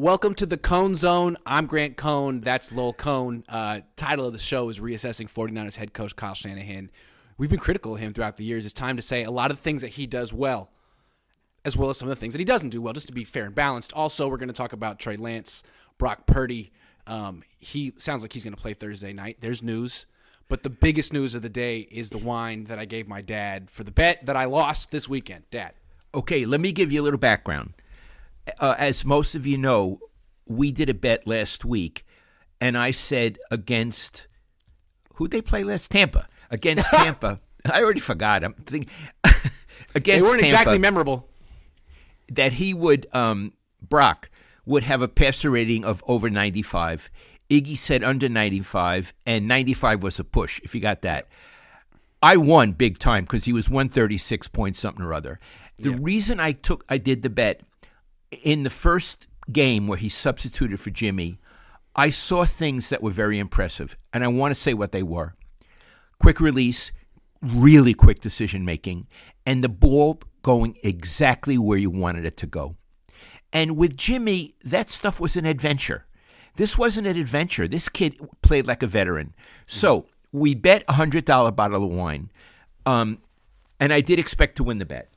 Welcome to the Cohn Zohn. I'm Grant Cohn. That's Lowell Cohn. Uh, title of the show is Reassessing 49ers head coach Kyle Shanahan. We've been critical of him throughout the years. It's time to say a lot of the things that he does well, as well as some of the things that he doesn't do well, just to be fair and balanced. Also, we're going to talk about Trey Lance, Brock Purdy. Um, he sounds like he's going to play Thursday night. There's news. But the biggest news of the day is the wine that I gave my dad for the bet that I lost this weekend. Dad. Okay, let me give you a little background. Uh, as most of you know, we did a bet last week, and I said against who they play last Tampa against Tampa. I already forgot. I'm thinking against They weren't Tampa, exactly memorable. that he would um, Brock would have a passer rating of over 95. Iggy said under 95, and 95 was a push. If you got that, I won big time because he was 136 point something or other. The reason I took I did the bet in the first game where he substituted for Jimmy, I saw things that were very impressive, and I want to say what they were. Quick release, really quick decision making, and the ball going exactly where you wanted it to go. And with Jimmy, that stuff was an adventure. This wasn't an adventure. This kid played like a veteran. So we bet a hundred dollar bottle of wine, um, and I did expect to win the bet.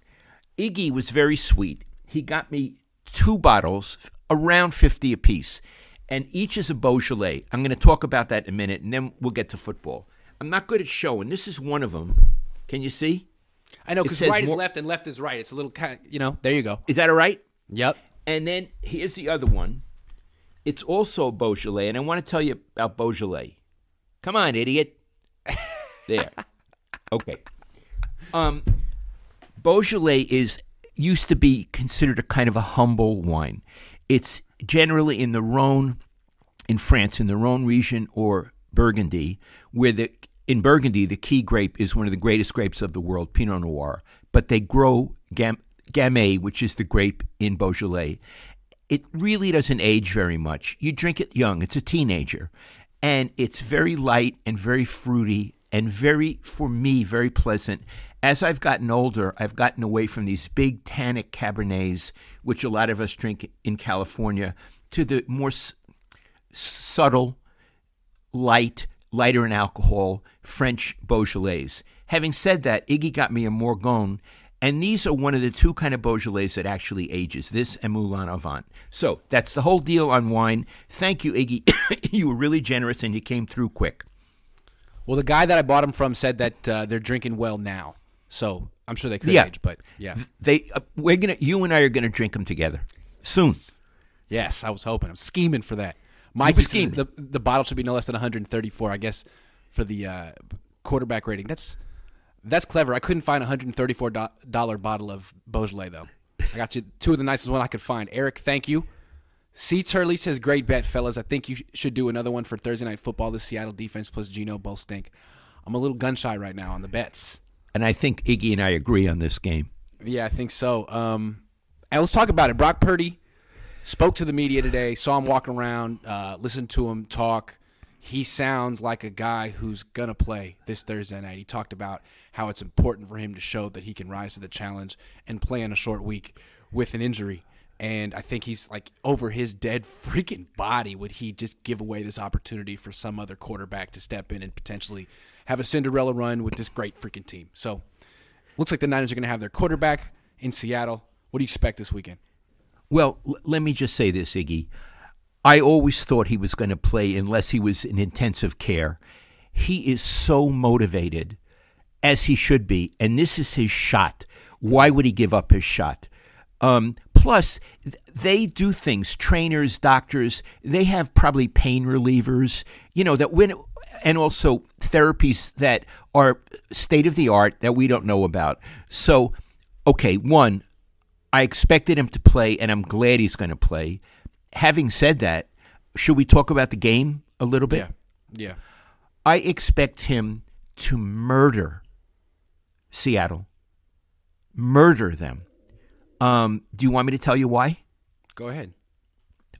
Iggy was very sweet. He got me two bottles, around fifty apiece, and each is a Beaujolais. I'm going to talk about that in a minute, and then we'll get to football. I'm not good at showing. This is one of them. Can you see? I know because right is left and left is right. It's a little kind you know, there you go. Is that all right? Yep. And then here's the other one. It's also Beaujolais, and I want to tell you about Beaujolais. Come on, idiot. There. Okay. Um, Beaujolais is used to be considered a kind of a humble wine. It's generally in the Rhone, in France, in the Rhone region or Burgundy, where the in Burgundy the key grape is one of the greatest grapes of the world, Pinot Noir. But they grow Gam- Gamay, which is the grape in Beaujolais. It really doesn't age very much. You drink it young; it's a teenager, and it's very light and very fruity and very, for me, very pleasant. As I've gotten older, I've gotten away from these big tannic cabernets, which a lot of us drink in California, to the more s- subtle, light, lighter in alcohol French Beaujolais. Having said that, Iggy got me a Morgon, and these are one of the two kind of Beaujolais that actually ages. This and Moulin-à-Vent. So that's the whole deal on wine. Thank you, Iggy. you were really generous, and you came through quick. Well, the guy that I bought them from said that uh, they're drinking well now. So I'm sure they could Yeah. age, but yeah. They, uh, we're gonna, you and I are gonna drink them together soon. Yes, I was hoping. I'm scheming for that. Scheming. the the bottle should be no less than 134, I guess, for the uh, quarterback rating. That's that's clever. I couldn't find a 134 dollar bottle of Beaujolais though. I got you two of the nicest one I could find. Eric, thank you. Seats Turley says, "Great bet, fellas. I think you sh- should do another one for Thursday night football. The Seattle defense plus Geno both stink. I'm a little gun shy right now on the bets. And I think Iggy and I agree on this game. Yeah, I think so. Um, and let's talk about it. Brock Purdy spoke to the media today. Saw him walking around. Uh, listened to him talk. He sounds like a guy who's gonna play this Thursday night. He talked about how it's important for him to show that he can rise to the challenge and play in a short week with an injury. And I think he's like over his dead freaking body. Would he just give away this opportunity for some other quarterback to step in and potentially have a Cinderella run with this great freaking team? So Looks like the Niners are going to have their quarterback in Seattle. What do you expect this weekend? Well, l- let me just say this, Iggy. I always thought he was going to play unless he was in intensive care. He is so motivated, as he should be, and this is his shot. Why would he give up his shot? Um, plus, they do things. Trainers, doctors, they have probably pain relievers. You know that when, and also therapies that are state of the art that we don't know about. So, okay, one, I expected him to play, and I'm glad he's going to play. Having said that, should we talk about the game a little bit? Yeah. Yeah. I expect him to murder Seattle, murder them. Um, do you want me to tell you why? Go ahead.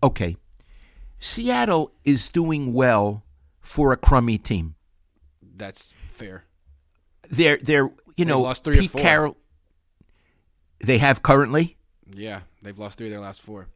Okay, Seattle is doing well for a crummy team. That's fair. They're they're you know lost three or Pete four. Carroll. They have currently. Yeah, they've lost three of their last four.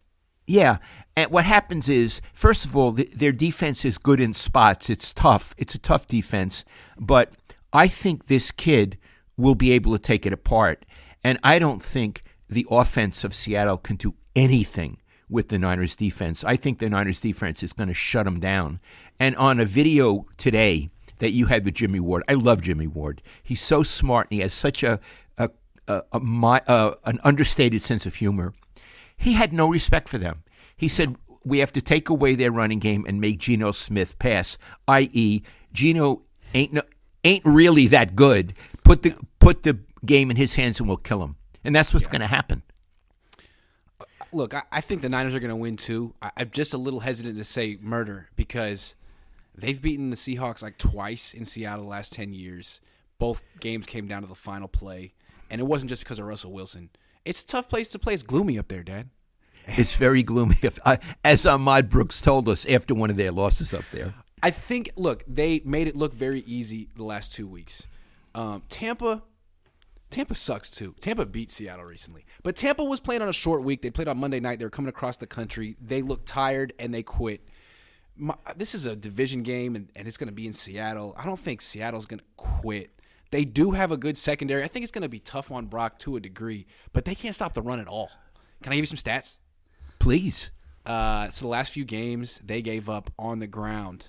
Yeah. And what happens is, first of all, th- their defense is good in spots. It's tough. It's a tough defense. But I think this kid will be able to take it apart. And I don't think the offense of Seattle can do anything with the Niners defense. I think the Niners defense is going to shut them down. And on a video today that you had with Jimmy Ward, I love Jimmy Ward. He's so smart and he has such a, a, a, a my, uh, an understated sense of humor. He had no respect for them. He said, We have to take away their running game and make Geno Smith pass, i.e., Geno ain't, no, ain't really that good. Put the, put the game in his hands and we'll kill him. And that's what's going to happen. Look, I, I think the Niners are going to win too. I, I'm just a little hesitant to say murder because they've beaten the Seahawks like twice in Seattle the last 10 years. Both games came down to the final play. And it wasn't just because of Russell Wilson. It's a tough place to play. It's gloomy up there, Dad. It's very gloomy, as Ahmad Brooks told us after one of their losses up there. I think, look, they made it look very easy the last two weeks. Um, Tampa, Tampa sucks too. Tampa beat Seattle recently, but Tampa was playing on a short week. They played on Monday night. They were coming across the country. They looked tired and they quit. My, this is a division game, and, and it's going to be in Seattle. I don't think Seattle's going to quit. They do have a good secondary. I think it's going to be tough on Brock to a degree, but they can't stop the run at all. Can I give you some stats? Please. Uh, so the last few games they gave up on the ground,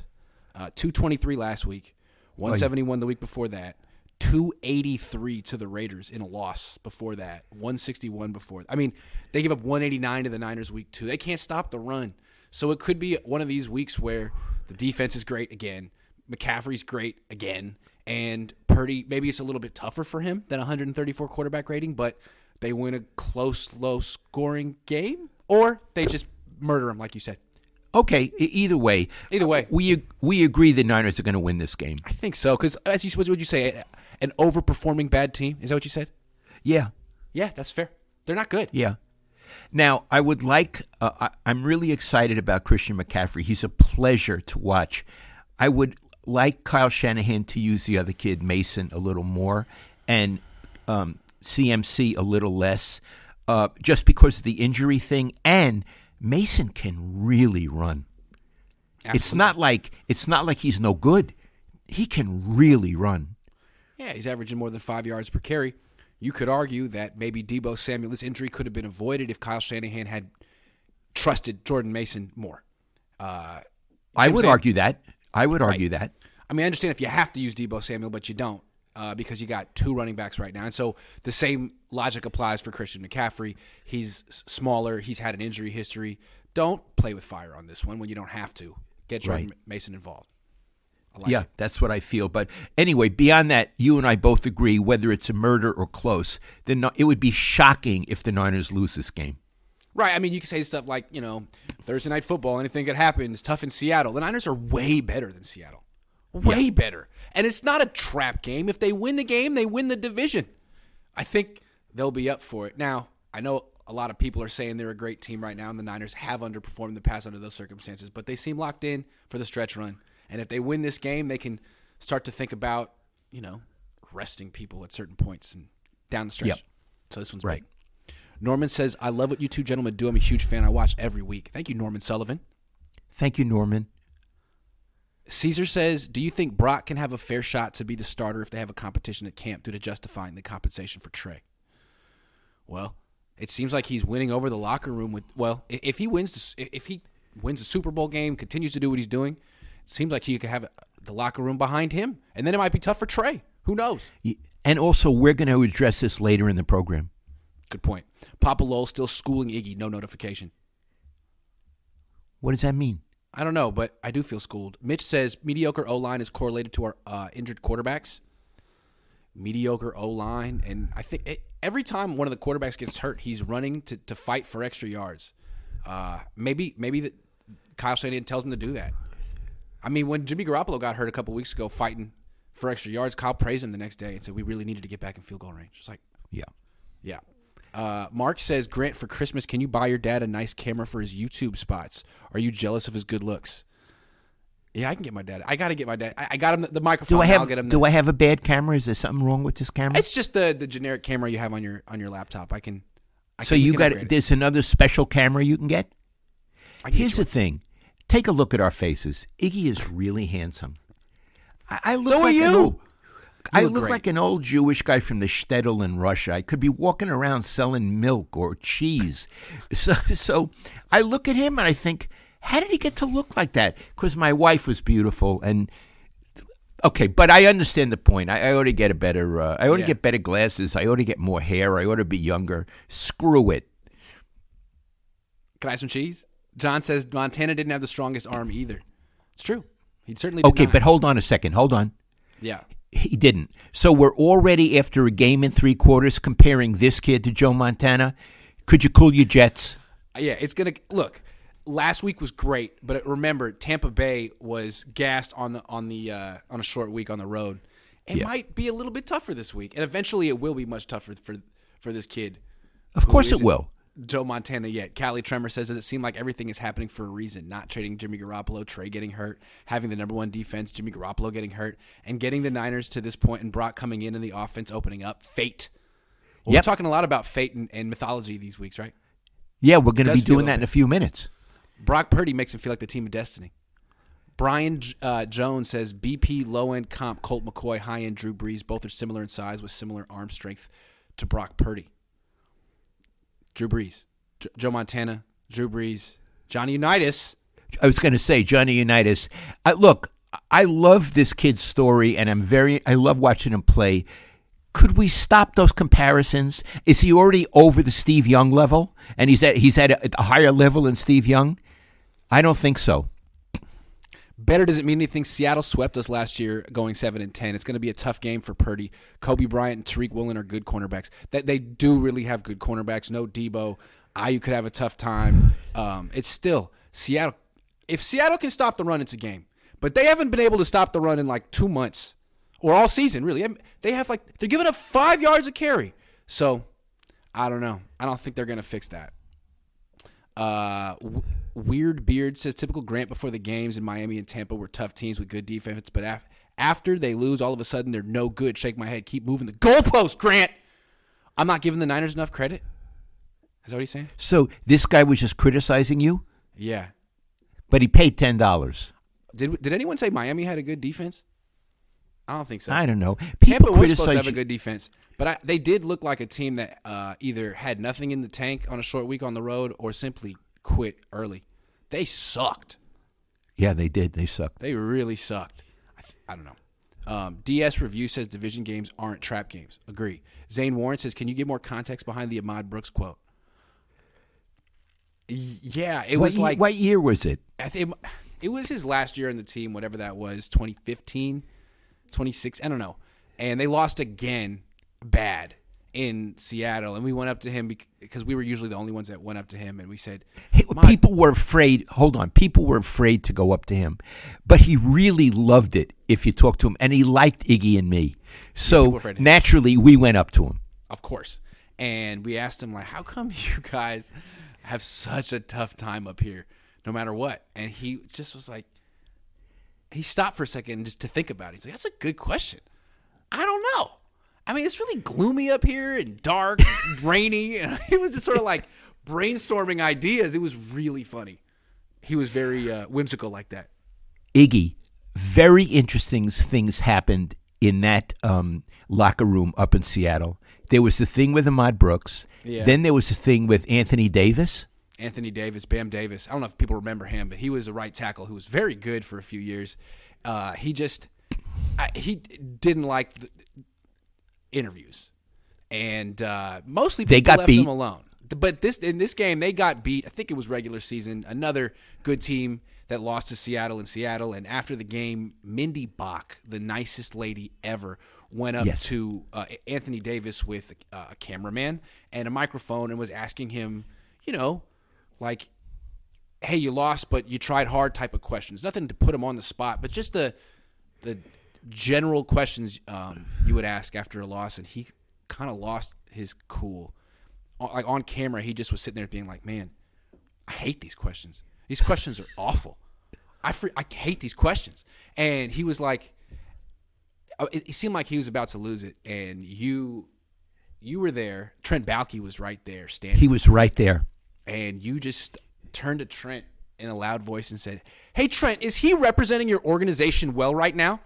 uh, two twenty three last week, one seventy one the week before that, two eighty three to the Raiders in a loss before that, one sixty one before. I mean, they give up one eighty nine to the Niners week two. They can't stop the run, so it could be one of these weeks where the defense is great again, McCaffrey's great again, and Purdy maybe it's a little bit tougher for him than 134 quarterback rating, but they win a close, low scoring game or they just murder him, like you said. Okay, either way. Either way. We we agree the Niners are going to win this game. I think so because as you what would you say an overperforming bad team is that what you said? Yeah, Yeah, that's fair. They're not good. yeah. Now I would like. Uh, I, I'm really excited about Christian McCaffrey. He's a pleasure to watch. I would like Kyle Shanahan to use the other kid Mason a little more and um, CMC a little less, uh, just because of the injury thing. And Mason can really run. It's not like it's not like he's no good. He can really run. Yeah, he's averaging more than five yards per carry. You could argue that maybe Deebo Samuel's injury could have been avoided if Kyle Shanahan had trusted Jordan Mason more. Uh, I see what I'm would argue that. I would argue that. I mean, I understand if you have to use Deebo Samuel, but you don't uh, because you got two running backs right now. And so the same logic applies for Christian McCaffrey. He's smaller. He's had an injury history. Don't play with fire on this one when you don't have to. Get Jordan Right. Mason involved. Like Yeah, it. that's what I feel. But anyway, beyond that, you and I both agree whether it's a murder or close, then it would be shocking if the Niners lose this game. Right. I mean, you can say stuff like, you know, Thursday night football, anything could happen. It's tough in Seattle. The Niners are way better than Seattle. Way better. And it's not a trap game. If they win the game, they win the division. I think they'll be up for it. Now, I know a lot of people are saying they're a great team right now, and the Niners have underperformed in the past under those circumstances, but they seem locked in for the stretch run. And if they win this game, they can start to think about, you know, resting people at certain points and down the stretch. Yep. So this one's Right. big. Norman says, I love what you two gentlemen do. I'm a huge fan. I watch every week. Thank you, Norman Sullivan. Thank you, Norman. Caesar says, Do you think Brock can have a fair shot to be the starter if they have a competition at camp due to justifying the compensation for Trey? Well, it seems like he's winning over the locker room with well, if he wins the- if he wins the Super Bowl game, continues to do what he's doing, seems like he could have the locker room behind him. And then it might be tough for Trey. Who knows? And also, we're going to address this later in the program. Good point. Papa Lowell still schooling Iggy, no notification. What does that mean? I don't know, but I do feel schooled. Mitch says mediocre O line is correlated to our uh, injured quarterbacks. Mediocre O line, and I think it, every time one of the quarterbacks gets hurt, he's running to, to fight for extra yards. Uh, maybe maybe the, Kyle Shanahan tells him to do that. I mean, when Jimmy Garoppolo got hurt a couple weeks ago fighting for extra yards, Kyle praised him the next day and said we really needed to get back in field goal range. It's like, Yeah. yeah. Uh, Mark says, Grant, for Christmas, can you buy your dad a nice camera for his YouTube spots? Are you jealous of his good looks? Yeah, I can get my dad. I got to get my dad. I, I got him the, the microphone. Do I I'll have get him Do I have a bad camera? Is there something wrong with this camera? It's just the the generic camera you have on your on your laptop. I can. I so can, you can got there's another special camera you can get. Get Here's you. the thing. Take a look at our faces. Iggy is really handsome. I, I look So like an you. old- I look like an old Jewish guy from the shtetl in Russia. I could be walking around selling milk or cheese. So, so I look at him and I think, how did he get to look like that? Because my wife was beautiful and. Okay, but I understand the point. I, I ought to get a better. Uh, I ought to get better glasses. I ought to get more hair. I ought to be younger. Screw it. Can I have some cheese? John says Montana didn't have the strongest arm either. It's true. He certainly Okay, not. but hold on a second. Hold on. yeah. He didn't. So we're already after a game in three quarters comparing this kid to Joe Montana. Could you cool your jets? Yeah, it's gonna look. Last week was great, but remember Tampa Bay was gassed on the on the uh, on a short week on the road. It Yeah. might be a little bit tougher this week, and eventually it will be much tougher for for this kid. Of course it will. Joe Montana yet. Callie Tremor says, Does it seem like everything is happening for a reason? Not trading Jimmy Garoppolo, Trey getting hurt, having the number one defense, Jimmy Garoppolo getting hurt, and getting the Niners to this point and Brock coming in and the offense opening up. Fate. Well, Yep. We're talking a lot about fate and, and mythology these weeks, right? Yeah, we're going to be doing that in a few minutes. Brock Purdy makes him feel like the team of destiny. Brian uh, Jones says BP low end comp Colt McCoy, high end Drew Brees. Both are similar in size with similar arm strength to Brock Purdy. Drew Brees, J- Joe Montana, Drew Brees, Johnny Unitas. I was going to say Johnny Unitas. I, look, I love this kid's story, and I'm very. I love watching him play. Could we stop those comparisons? Is he already over the Steve Young level, and he's at he's at a, a higher level than Steve Young? I don't think so. Better doesn't mean anything. Seattle swept us last year, going seven and ten. It's going to be a tough game for Purdy. Coby Bryant and Tariq Woolen are good cornerbacks. That they do really have good cornerbacks. No Deebo. Ayu could have a tough time. Um, it's still Seattle. If Seattle can stop the run, it's a game. But they haven't been able to stop the run in like two months or all season. Really, they have like they're giving up five yards a carry. So I don't know. I don't think they're going to fix that. Uh, Weird Beard says typical Grant before the games in Miami and Tampa were tough teams with good defense, but af- after they lose, all of a sudden they're no good. Shake my head. Keep moving the goalpost, Grant. I'm not giving the Niners enough credit. Is that what he's saying? So this guy was just criticizing you, Yeah. but he paid ten dollars. Did Did anyone say Miami had a good defense? I don't think so. I don't know. Tampa was supposed to criticize have a you- good defense, but I, they did look like a team that uh, either had nothing in the tank on a short week on the road or simply quit early. They sucked. Yeah, they did. They sucked. They really sucked. I, th- I don't know. Um, DS Review says division games aren't trap games. Agree. Zane Warren says, can you give more context behind the Ahmad Brooks quote? Yeah, it what, was ye- like what year was it? I think it was his last year in the team, whatever that was, 2015, 26, I don't know. And they lost again bad in Seattle. And we went up to him because we were usually the only ones that went up to him and we said, Hey, people were afraid. Hold on, people were afraid to go up to him, but he really loved it. If you talk to him, and he liked Iggy and me, so were afraid of him. naturally we went up to him. of course. And we asked him, like, how come you guys have such a tough time up here no matter what? And he just was like, he stopped for a second just to think about it. He's like, that's a good question. I don't know. I mean, it's really gloomy up here and dark, and rainy. And he was just sort of like brainstorming ideas. It was really funny. He was very uh, whimsical like that. Iggy, very interesting things happened in that um, locker room up in Seattle. There was the thing with Ahmad Brooks. Yeah. Then there was the thing with Anthony Davis. Anthony Davis, Bam Davis. I don't know if people remember him, but he was a right tackle who was very good for a few years. Uh, he just I, he didn't like the interviews, and uh, mostly They got left beat. him alone. But this in this game, they got beat. I think it was regular season. Another good team that lost to Seattle in Seattle. And after the game, Mindi Bach, the nicest lady ever, went up Yes. to uh, Anthony Davis with uh, a cameraman and a microphone and was asking him, you know, like, "Hey, you lost, but you tried hard." Type of questions. Nothing to put him on the spot, but just the the general questions um, you would ask after a loss, and he kind of lost his cool. On- Like on camera, he just was sitting there being like, "Man, I hate these questions. These questions are awful. I fr- I hate these questions." And he was like, uh, it, it seemed like he was about to lose it, and you you were there. Trent Baalke was right there standing, He was right there. and you just turned to Trent in a loud voice and said, "Hey Trent, is he representing your organization well right now?"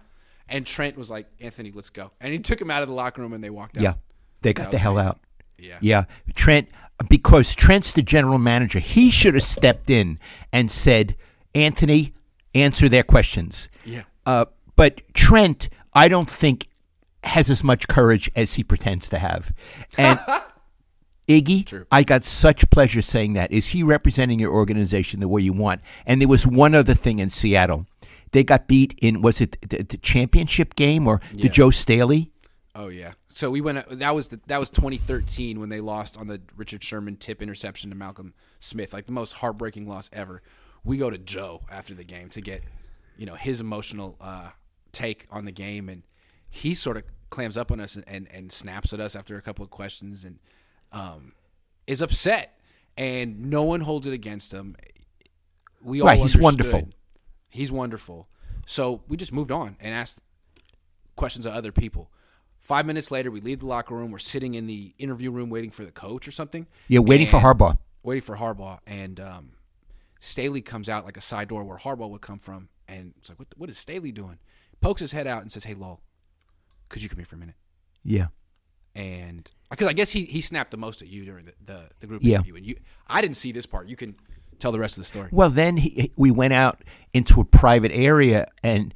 And Trent was like, "Anthony, let's go." And he took him out of the locker room and they walked out. Yeah, they got That the hell amazing. out. Yeah. Yeah, Trent, because Trent's the general manager. He should have stepped in and said, Anthony, answer their questions. Yeah. Uh, but Trent, I don't think has as much courage as he pretends to have. And Iggy, True. I got such pleasure saying that. Is he representing your organization the way you want? And there was one other thing in Seattle. They got beat in was it the, the championship game or the Yeah. Joe Staley? Oh yeah. So we went. That was the, that was 2013 when they lost on the Richard Sherman tip interception to Malcolm Smith, like the most heartbreaking loss ever. We go to Joe after the game to get, you know, his emotional uh, take on the game, and he sort of clams up on us and, and, and snaps at us after a couple of questions and um, is upset, and no one holds it against him. We all Right, he's wonderful. He's wonderful. So we just moved on and asked questions of other people. Five minutes later, we leave the locker room. We're sitting in the interview room waiting for the coach or something. Yeah, waiting for Harbaugh. Waiting for Harbaugh, and um, Staley comes out like a side door where Harbaugh would come from, and it's like, what, what is Staley doing? Pokes his head out and says, "Hey, Lowell, could you come here for a minute?" Yeah. And because I guess he he snapped the most at you during the the, the group Yeah. interview, and you I didn't see this part. You can tell the rest of the story. Well, then he, we went out into a private area, and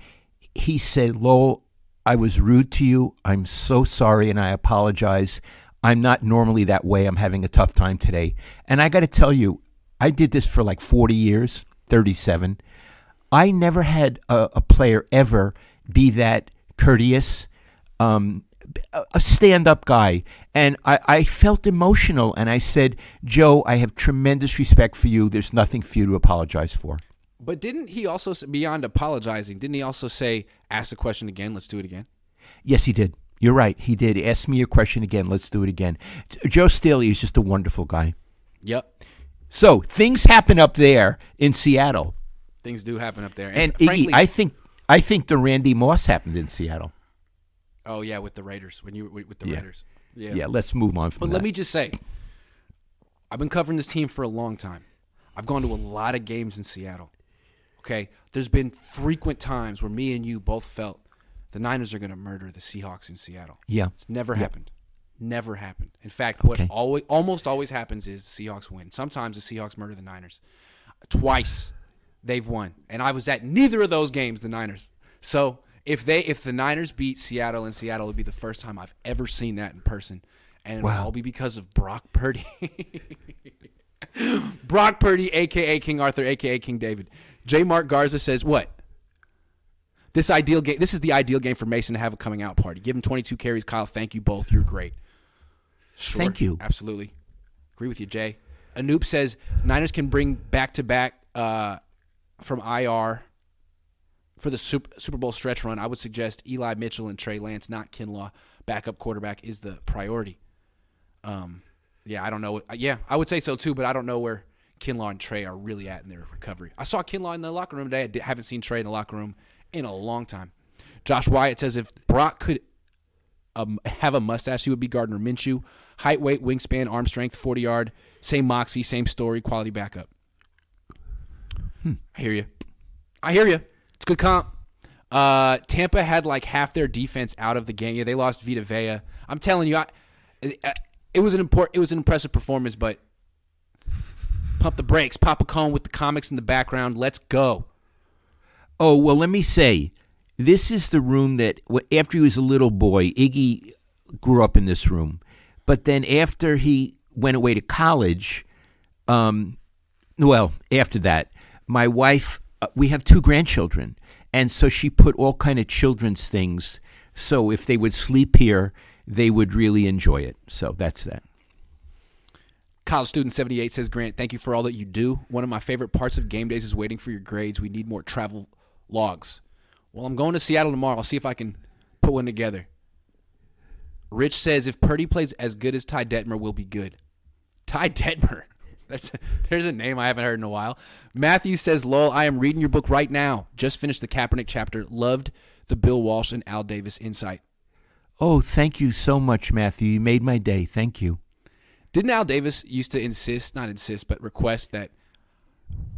he said, "Lowell, I was rude to you. I'm so sorry, and I apologize. I'm not normally that way. I'm having a tough time today." And I got to tell you, I did this for like 40 years, 37. I never had a, a player ever be that courteous. Um, a- a stand-up guy and I, I felt emotional and i said joe i have tremendous respect for you there's nothing for you to apologize for But didn't he also beyond apologizing? Didn't he also say, "Ask the question again. Let's do it again"? yes he did you're right he did ask me a question again let's do it again joe staley is just a wonderful guy Yep. so things happen up there in seattle Things do happen up there. and f- Iggy, i think i think the randy moss happened in seattle oh yeah, with the Raiders when you with the Yeah. Raiders. Yeah. yeah let's move on from But that let me just say, I've been covering this team for a long time. I've gone to a lot of games in Seattle. Okay, there's been frequent times where me and you both felt the Niners are going to murder the Seahawks in Seattle. yeah It's never happened. Never happened. In fact, what Okay. always almost always happens is the Seahawks win. Sometimes the Seahawks murder the Niners. Twice they've won, and I was at neither of those games. The Niners. So if they if the Niners beat Seattle and Seattle, it would be the first time I've ever seen that in person, and it'll all be because of Brock Purdy. Brock Purdy, aka King Arthur, aka King David. J. Mark Garza says what? This ideal game. This is the ideal game for Mason to have a coming out party. Give him 22 carries. Kyle, thank you both. You're great. Sure, Thank you. Absolutely, agree with you, Jay. Anoop says Niners can bring back to back from IR for the Super, Bowl stretch run. I would suggest Eli Mitchell and Trey Lance, not Kinlaw. Backup quarterback is the priority. Um, yeah, I don't know. Yeah, I would say so too, but I don't know where Kinlaw and Trey are really at in their recovery. I saw Kinlaw in the locker room today. I haven't seen Trey in the locker room in a long time. Josh Wyatt says if Brock could um, have a mustache, he would be Gardner Minshew. Height, weight, wingspan, arm strength, 40 yard, same moxie, same story, quality backup. I hear you. I hear you. It's good comp. Uh, Tampa had like half their defense out of the game. Yeah, they lost Vita Vea. I'm telling you, I, it, it was an important, it was an impressive performance, but pump the brakes. Papa Cohn with the comics in the background. Let's go. Oh, well, let me say, this is the room that, after he was a little boy, Iggy grew up in this room. But then after he went away to college, um, well, after that, my wife, uh, we have two grandchildren. And so she put all kind of children's things. So if they would sleep here, they would really enjoy it. So that's that. College Student 78 says, Grant, thank you for all that you do. One of my favorite parts of game days is waiting for your grades. We need more travel logs. Well, I'm going to Seattle tomorrow. I'll see if I can put one together. Rich says, if Purdy plays as good as Ty Detmer, we'll be good. Ty Detmer. That's there's a name I haven't heard in a while. Matthew says, "Lol, I am reading your book right now. Just finished the Kaepernick chapter. Loved the Bill Walsh and Al Davis insight. Oh, thank you so much, Matthew. You made my day. Thank you. Didn't Al Davis used to insist, not insist, but request that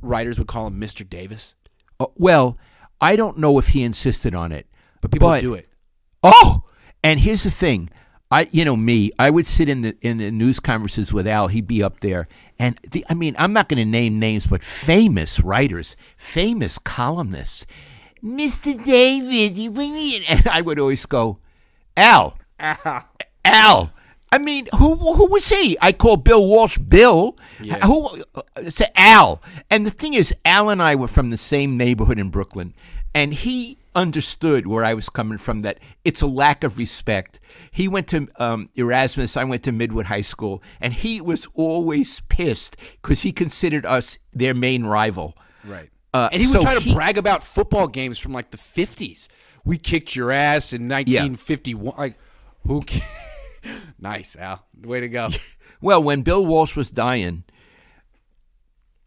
writers would call him Mr. Davis, Uh, well, I don't know if he insisted on it, but people do it. Oh, and here's the thing. I, you know me, I would sit in the in the news conferences with Al. He'd be up there, and the, I mean, I'm not going to name names, but famous writers, famous columnists, Mister David, you bring me in, and I would always go, Al, Al. Al. I mean, who who was he? I call Bill Walsh Bill. Yeah. Who? Uh, say Al. And the thing is, Al and I were from the same neighborhood in Brooklyn, and he understood where I was coming from. That it's a lack of respect. He went to um, Erasmus. I went to Midwood High School, and he was always pissed because he considered us their main rival. Right. Uh, and he would so try to he- brag about football games from like the 50s. We kicked your ass in 1951. Like, who? Ca- nice, Al. Way to go. Well, when Bill Walsh was dying,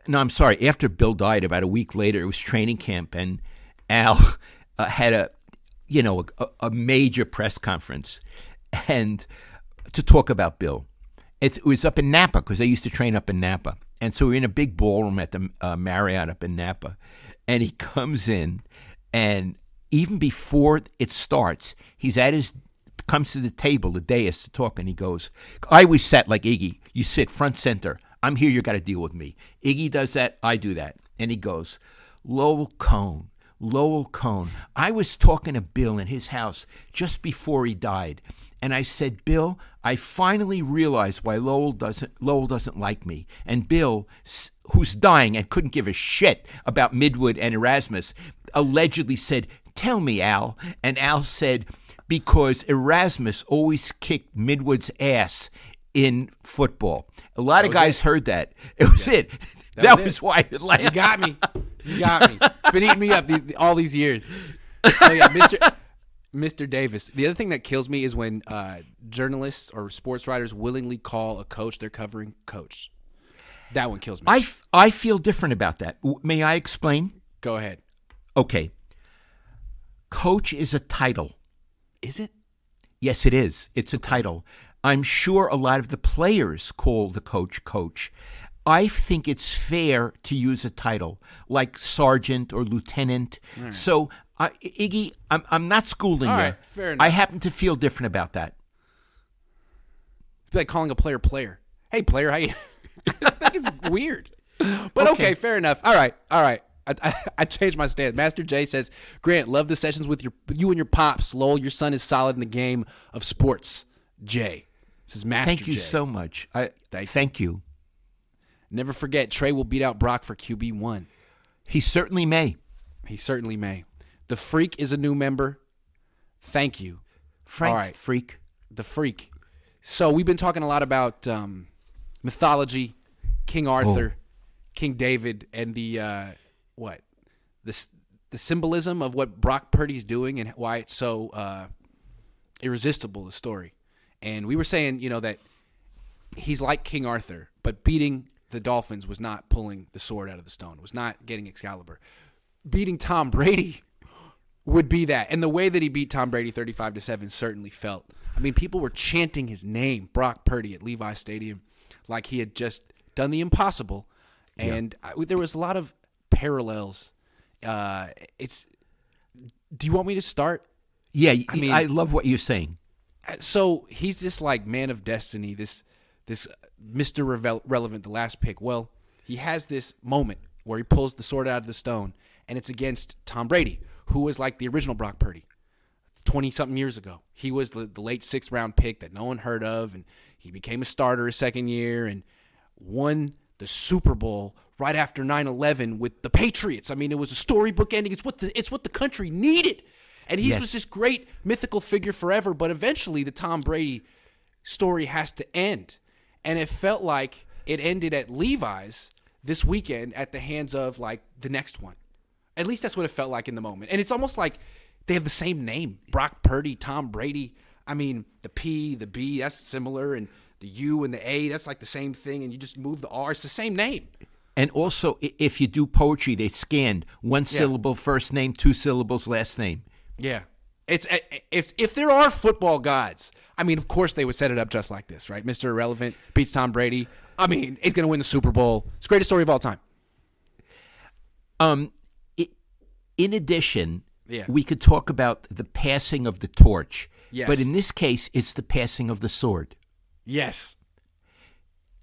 no, I'm sorry. After Bill died, about a week later, it was training camp, and Al uh, had a, you know, a, a major press conference, and to talk about Bill. It, it was up in Napa because I used to train up in Napa, and so we we're in a big ballroom at the uh, Marriott up in Napa, and he comes in, and even before it starts, he's at his comes to the table, the dais to talk, and he goes, I always sat like Iggy. You sit front center. I'm here, you got to deal with me. Iggy does that, I do that. And he goes, Lowell Cohn, Lowell Cohn. I was talking to Bill in his house just before he died. And I said, Bill, I finally realized why Lowell doesn't Lowell doesn't like me. And Bill, who's dying and couldn't give a shit about Midwood and Erasmus, allegedly said, Tell me, Al. And Al said, because Erasmus always kicked Midwood's ass in football. A lot of guys it. heard that. It was it. That, was was, it. why Atlanta. You got me. You got me. It's been eating me up these, all these years. So yeah, Mr. Mr. Davis. The other thing that kills me is when uh, journalists or sports writers willingly call a coach they're covering coach. That one kills me. I, f- I feel different about that. W- May I explain? Go ahead. Okay. Coach is a title. Is it? Yes, it is. It's a title. I'm sure a lot of the players call the coach coach. I think it's fair to use a title like sergeant or lieutenant. So, uh, Iggy, I'm, I'm not schooling All you. right, fair I happen to feel different about that. It's like calling a player player. Hey, player, how you? I think it's weird. But okay. Okay. fair enough. All right, all right. I, I, I changed my stand. Master J says, Grant, love the sessions with your you and your pops. Lowell, your son is solid in the game of sports. J. This is Master Thank you so much. I Thank thank you. Never forget, Trey will beat out Brock for QB one. He certainly may. He certainly may. The Freak is a new member. Thank you. Frank All right. freak. The Freak. So we've been talking a lot about um, mythology, King Arthur, King David, and the uh, what this the symbolism of what Brock Purdy's doing and why it's so uh, irresistible. The story, and we were saying, you know, that he's like King Arthur, but beating the Dolphins was not pulling the sword out of the stone. Was not getting Excalibur. Beating Tom Brady would be that. And the way that he beat Tom Brady 35 to 7 certainly felt. I mean, people were chanting his name, Brock Purdy at Levi Stadium, like he had just done the impossible. And I, there was a lot of parallels. Uh, it's Do you want me to start? Yeah, I mean- I love what you're saying. so he's this like man of destiny, this this Revel- Relevant, the last pick. Well, he has this moment where he pulls the sword out of the stone, and it's against Tom Brady, who was like the original Brock Purdy, twenty something years ago. He was the, the late sixth round pick that no one heard of, and he became a starter his second year and won the Super Bowl right after 9-11 with the Patriots. I mean, it was a storybook ending. It's what the it's what the country needed. And he Yes. was this great mythical figure forever, but eventually the Tom Brady story has to end. And it felt like it ended at Levi's this weekend at the hands of like the next one. At least that's what it felt like in the moment. And it's almost like they have the same name Brock Purdy, Tom Brady. I mean, the P, the B, that's similar. And the U and the A, that's like the same thing. And you just move the R, it's the same name. And also, if you do poetry, they scanned one syllable first name, two syllables last name. Yeah. It's if if there are football gods, I mean, of course they would set it up just like this, right? Mr. Irrelevant beats Tom Brady. I mean, he's going to win the Super Bowl. It's the greatest story of all time. Um, i in addition, Yeah. we could talk about the passing of the torch. Yes. But in this case, it's the passing of the sword. Yes.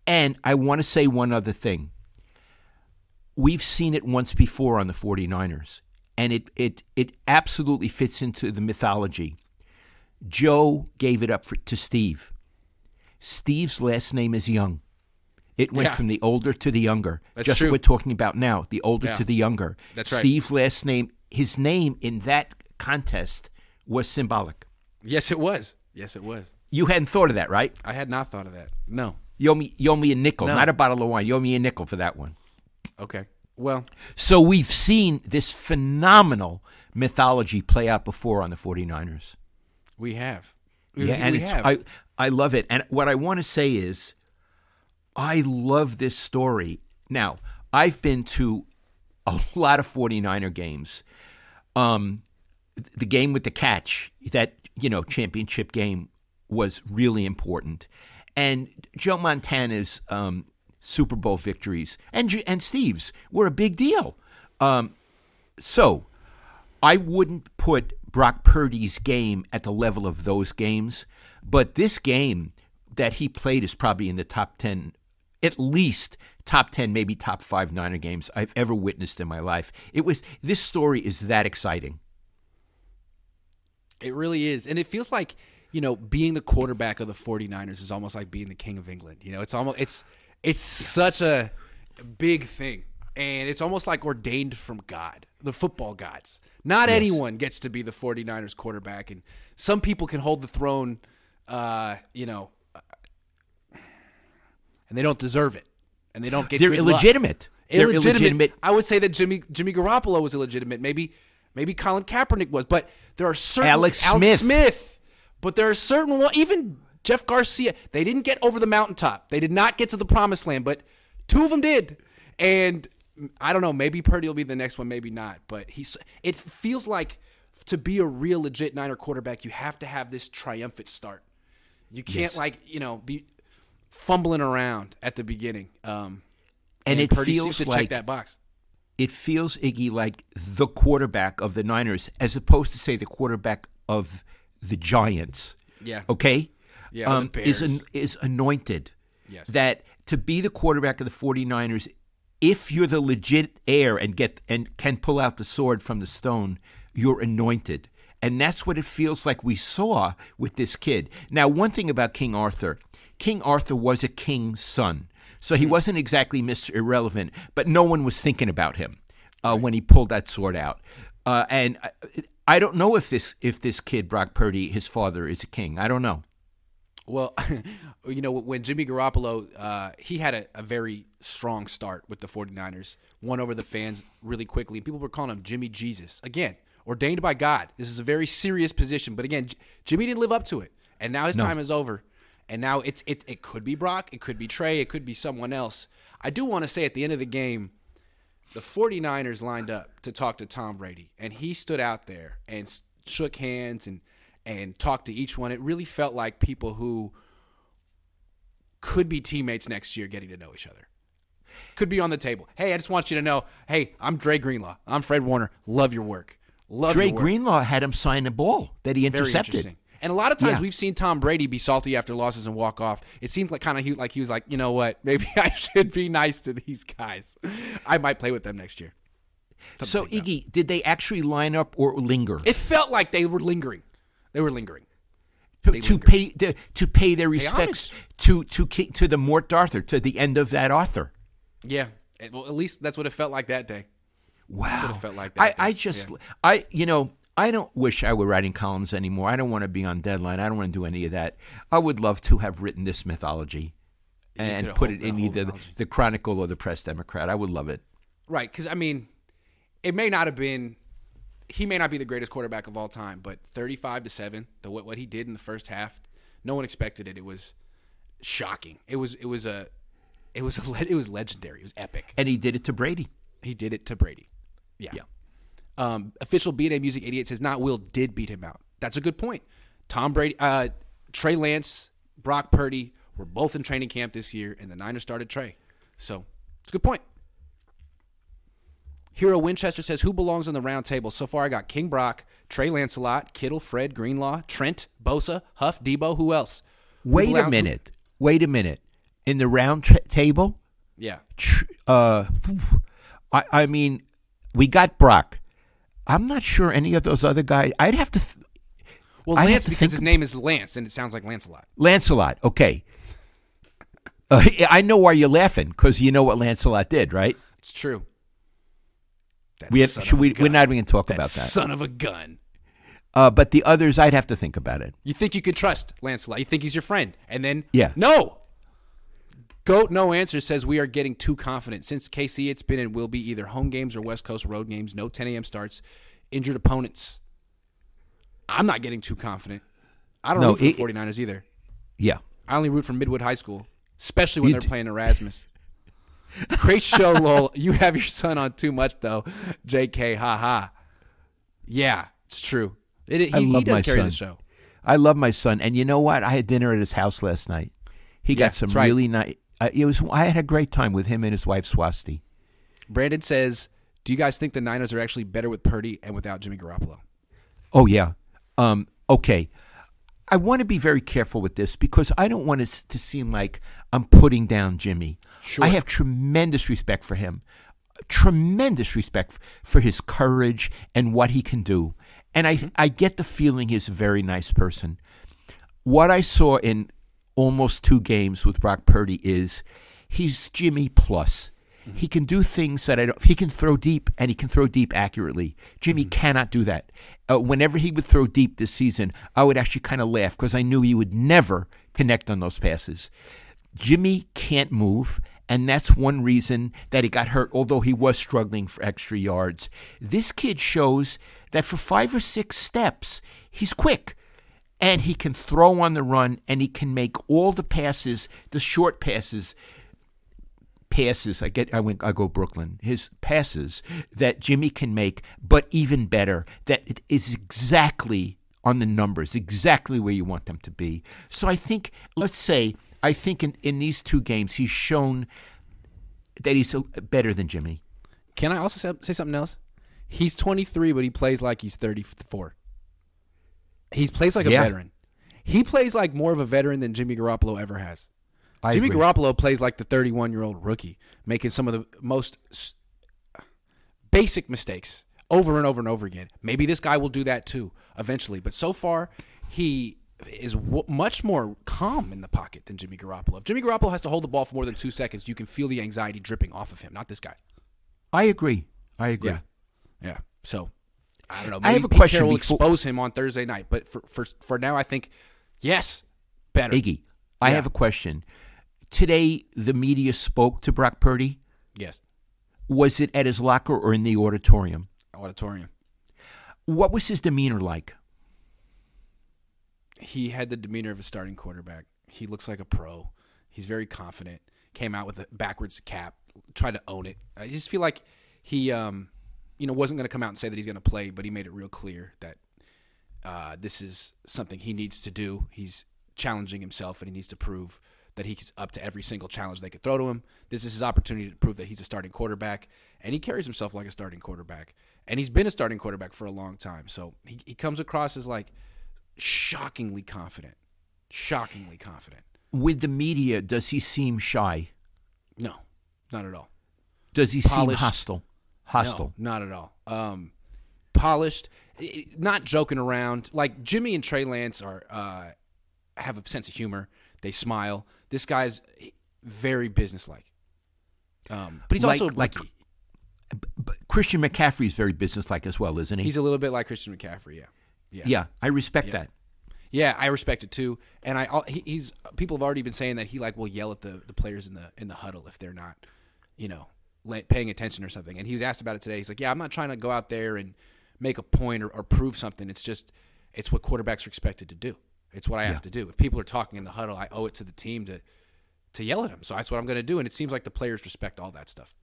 And I want to say one other thing. We've seen it once before on the 49ers, and it, it, it absolutely fits into the mythology. Joe gave it up for, to Steve. Steve's last name is Young. It went Yeah. from the older to the younger. That's just true. what we're talking about now, the older Yeah. to the younger. That's right. Steve's last name, his name in that contest was symbolic. Yes, it was. Yes, it was. You hadn't thought of that, right? I had not thought of that. No. You owe me, you owe me a nickel, No. not a bottle of wine. You owe me a nickel for that one. Okay. Well, So we've seen this phenomenal mythology play out before on the 49ers. we have. We, Yeah, and it's have. I I love it. And what I want to say is I love this story. Now, I've been to a lot of 49er games. Um the game with the catch, that, you know, championship game was really important. And Joe Montana's um, Super Bowl victories and and Steve's were a big deal. Um, so I wouldn't put Brock Purdy's game at the level of those games, but this game that he played is probably in the top 10, at least top 10, maybe top five Niner games I've ever witnessed in my life. It was, this story is that exciting. It really is. And it feels like, you know, being the quarterback of the 49ers is almost like being the king of England. You know, it's almost it's it's such a big thing. And it's almost like ordained from God, the football gods. Not anyone gets to be the 49ers quarterback and some people can hold the throne uh, you know, and they don't deserve it. And they don't get They're luck. illegitimate. They're illegitimate. illegitimate. I would say that Jimmy Jimmy Garoppolo was illegitimate. Maybe maybe Colin Kaepernick was, but there are certain Alex Alex Smith. Smith. But there are certain even Jeff Garcia. They didn't get over the mountaintop. They did not get to the promised land, but two of them did. And I don't know. Maybe Purdy will be the next one. Maybe not. But he's. It feels like to be a real legit Niner quarterback, you have to have this triumphant start. You can't like you know be fumbling around at the beginning. Um, And it Purdy feels seems to like check that box. it feels Iggy like the quarterback of the Niners, as opposed to say the quarterback of the Giants. Yeah. Okay. Yeah, the is an, is anointed. Yes. That to be the quarterback of the 49ers, if you're the legit heir and get and can pull out the sword from the stone, you're anointed. And that's what it feels like we saw with this kid. Now, one thing about King Arthur, King Arthur was a king's son. So he wasn't exactly Mr. Irrelevant, but no one was thinking about him uh, when he pulled that sword out. Uh, and I, I don't know if this if this kid Brock Purdy, his father, is a king. I don't know. Well, you know, when Jimmy Garoppolo, uh, he had a, a very strong start with the 49ers, won over the fans really quickly. People were calling him Jimmy Jesus. Again, ordained by God. This is a very serious position. But again, J- Jimmy didn't live up to it. And now his time is over. And now it's it, it could be Brock, it could be Trey, it could be someone else. I do want to say at the end of the game, the 49ers lined up to talk to Tom Brady, and he stood out there and shook hands and and talked to each one. It really felt like people who could be teammates next year getting to know each other. Could be on the table. Hey, I just want you to know, hey, I'm Dre Greenlaw. I'm Fred Warner. Love your work. Love Dre your work. Greenlaw had him sign a ball that he intercepted. interesting. And a lot of times Yeah. we've seen Tom Brady be salty after losses and walk off. It seemed like kind of he, like he was like, you know what? Maybe I should be nice to these guys. I might play with them next year. So Iggy, did they actually line up or linger It felt like they were lingering. They were lingering. to, to pay to, to pay their respects to to to the Mort Arthur to the end of that Arthur? Yeah. Well, at least that's what it felt like that day. Wow, what it felt like that I, day. I just I you know I don't wish I were writing columns anymore. I don't want to be on deadline. I don't want to do any of that. I would love to have written this mythology and put it in either mythology. the Chronicle or the Press Democrat. I would love it. Right, because I mean, it may not have been. He may not be the greatest quarterback of all time, but thirty-five to seven, the what, what he did in the first half, no one expected it. It was shocking. It was it was a it was a le- it was legendary. It was epic. And he did it to Brady. He did it to Brady. Yeah. Yeah. Um, official BNA Music 88 says not Will did beat him out. That's a good point. Tom Brady, uh, Trey Lance, Brock Purdy were both in training camp this year, and the Niners started Trey. So it's a good point. Hero Winchester says, Who belongs on the round table? So far, I got King Brock, Trey Lancelot, Kittle, Fred, Greenlaw, Trent, Bosa, Huff, Deebo. Who else? Who Wait a belong- minute. Wait a minute. In the round tra- table, Yeah. tr- uh, I, I mean, we got Brock. I'm not sure any of those other guys. I'd have to. Th- Well, Lance, because think- his name is Lance, and it sounds like Lancelot. Lancelot. Okay. Uh, I know why you're laughing because you know what Lancelot did, right? It's true. That We have, son should of a we, we're not even going to talk That about that. son of a gun. Uh, but the others, I'd have to think about it. You think you could trust Lancelot? You think he's your friend, and then Yeah. no. Goat no answer says we are getting too confident. Since KC, it's been and will be either home games or West Coast road games. No 10 a.m. starts. Injured opponents. I'm not getting too confident. I don't No, root for it- the 49ers either. Yeah. I only root for Midwood High School, especially when You they're d- playing Erasmus. Great show, lol. You have your son on too much though. JK, ha ha. Yeah, it's true. It, he, I he love does my carry son. the show. I love my son, and you know what? I had dinner at his house last night. He Yeah, got some right. really nice. Uh, it was. I had a great time with him and his wife Swasti. Brandon says, "Do you guys think the Niners are actually better with Purdy and without Jimmy Garoppolo?" Oh yeah. Um, okay. I want to be very careful with this because I don't want it to seem like I'm putting down Jimmy. Sure. I have tremendous respect for him, tremendous respect for his courage and what he can do, and I mm-hmm. I get the feeling he's a very nice person. What I saw in almost two games with Brock Purdy is he's Jimmy plus. Mm-hmm. He can do things that I don't. He can throw deep, and he can throw deep accurately. Jimmy mm-hmm. cannot do that. Uh, whenever he would throw deep this season, I would actually kind of laugh because I knew he would never connect on those passes. Jimmy can't move, and that's one reason that he got hurt, although he was struggling for extra yards. This kid shows that for five or six steps, he's quick and he can throw on the run and he can make all the passes, the short passes, passes. I get I went I go Brooklyn. His passes that Jimmy can make, but even better, that it is exactly on the numbers, exactly where you want them to be. So I think let's say I think in, in these two games he's shown that he's better than Jimmy. Can I also say, say something else? He's 23, but he plays like he's 34. He plays like a Yeah. veteran. He plays like more of a veteran than Jimmy Garoppolo ever has. I Jimmy agree. Garoppolo plays like the 31 year old rookie, making some of the most basic mistakes over and over and over again. Maybe this guy will do that too eventually, but so far he is w- much more calm in the pocket than Jimmy Garoppolo. If Jimmy Garoppolo has to hold the ball for more than two seconds, you can feel the anxiety dripping off of him. Not this guy. I agree. I agree. Yeah, yeah. So I don't know. I Maybe have a Pete question will before- expose him on Thursday night, but for for for now, I think yes, better. Iggy, I Yeah. have a question. Today the media spoke to Brock Purdy. Yes, Was it at his locker or in the auditorium? auditorium. What was his demeanor like? He had the demeanor of a starting quarterback. He looks like a pro. He's very confident. Came out with a backwards cap, tried to own it. I just feel like he, um, you know, wasn't going to come out and say that he's going to play, but he made it real clear that uh, this is something he needs to do. He's challenging himself, and he needs to prove that he's up to every single challenge they could throw to him. This is his opportunity to prove that he's a starting quarterback, and he carries himself like a starting quarterback. And he's been a starting quarterback for a long time, so he, he comes across as like shockingly confident. Shockingly confident. With the media, does he seem shy? No, not at all. Does he Polished. seem hostile? Hostile. No, not at all. Um, polished, not joking around. Like Jimmy and Trey Lance are uh, have a sense of humor. They smile. This guy's very businesslike. Um, but he's Like- also like-. But Christian McCaffrey is very businesslike as well, isn't he? He's a little bit like Christian McCaffrey. Yeah. Yeah. yeah, I respect Yeah. that. Yeah, I respect it too. And I he, he's people have already been saying that he like will yell at the, the players in the in the huddle if they're not, you know, paying attention or something. And he was asked about it today. He's like, "Yeah, I'm not trying to go out there and make a point or, or prove something. It's just it's what quarterbacks are expected to do. It's what I have to do. If people are talking in the huddle, I owe it to the team to to yell at them. So that's what I'm going to do. And it seems like the players respect all that stuff.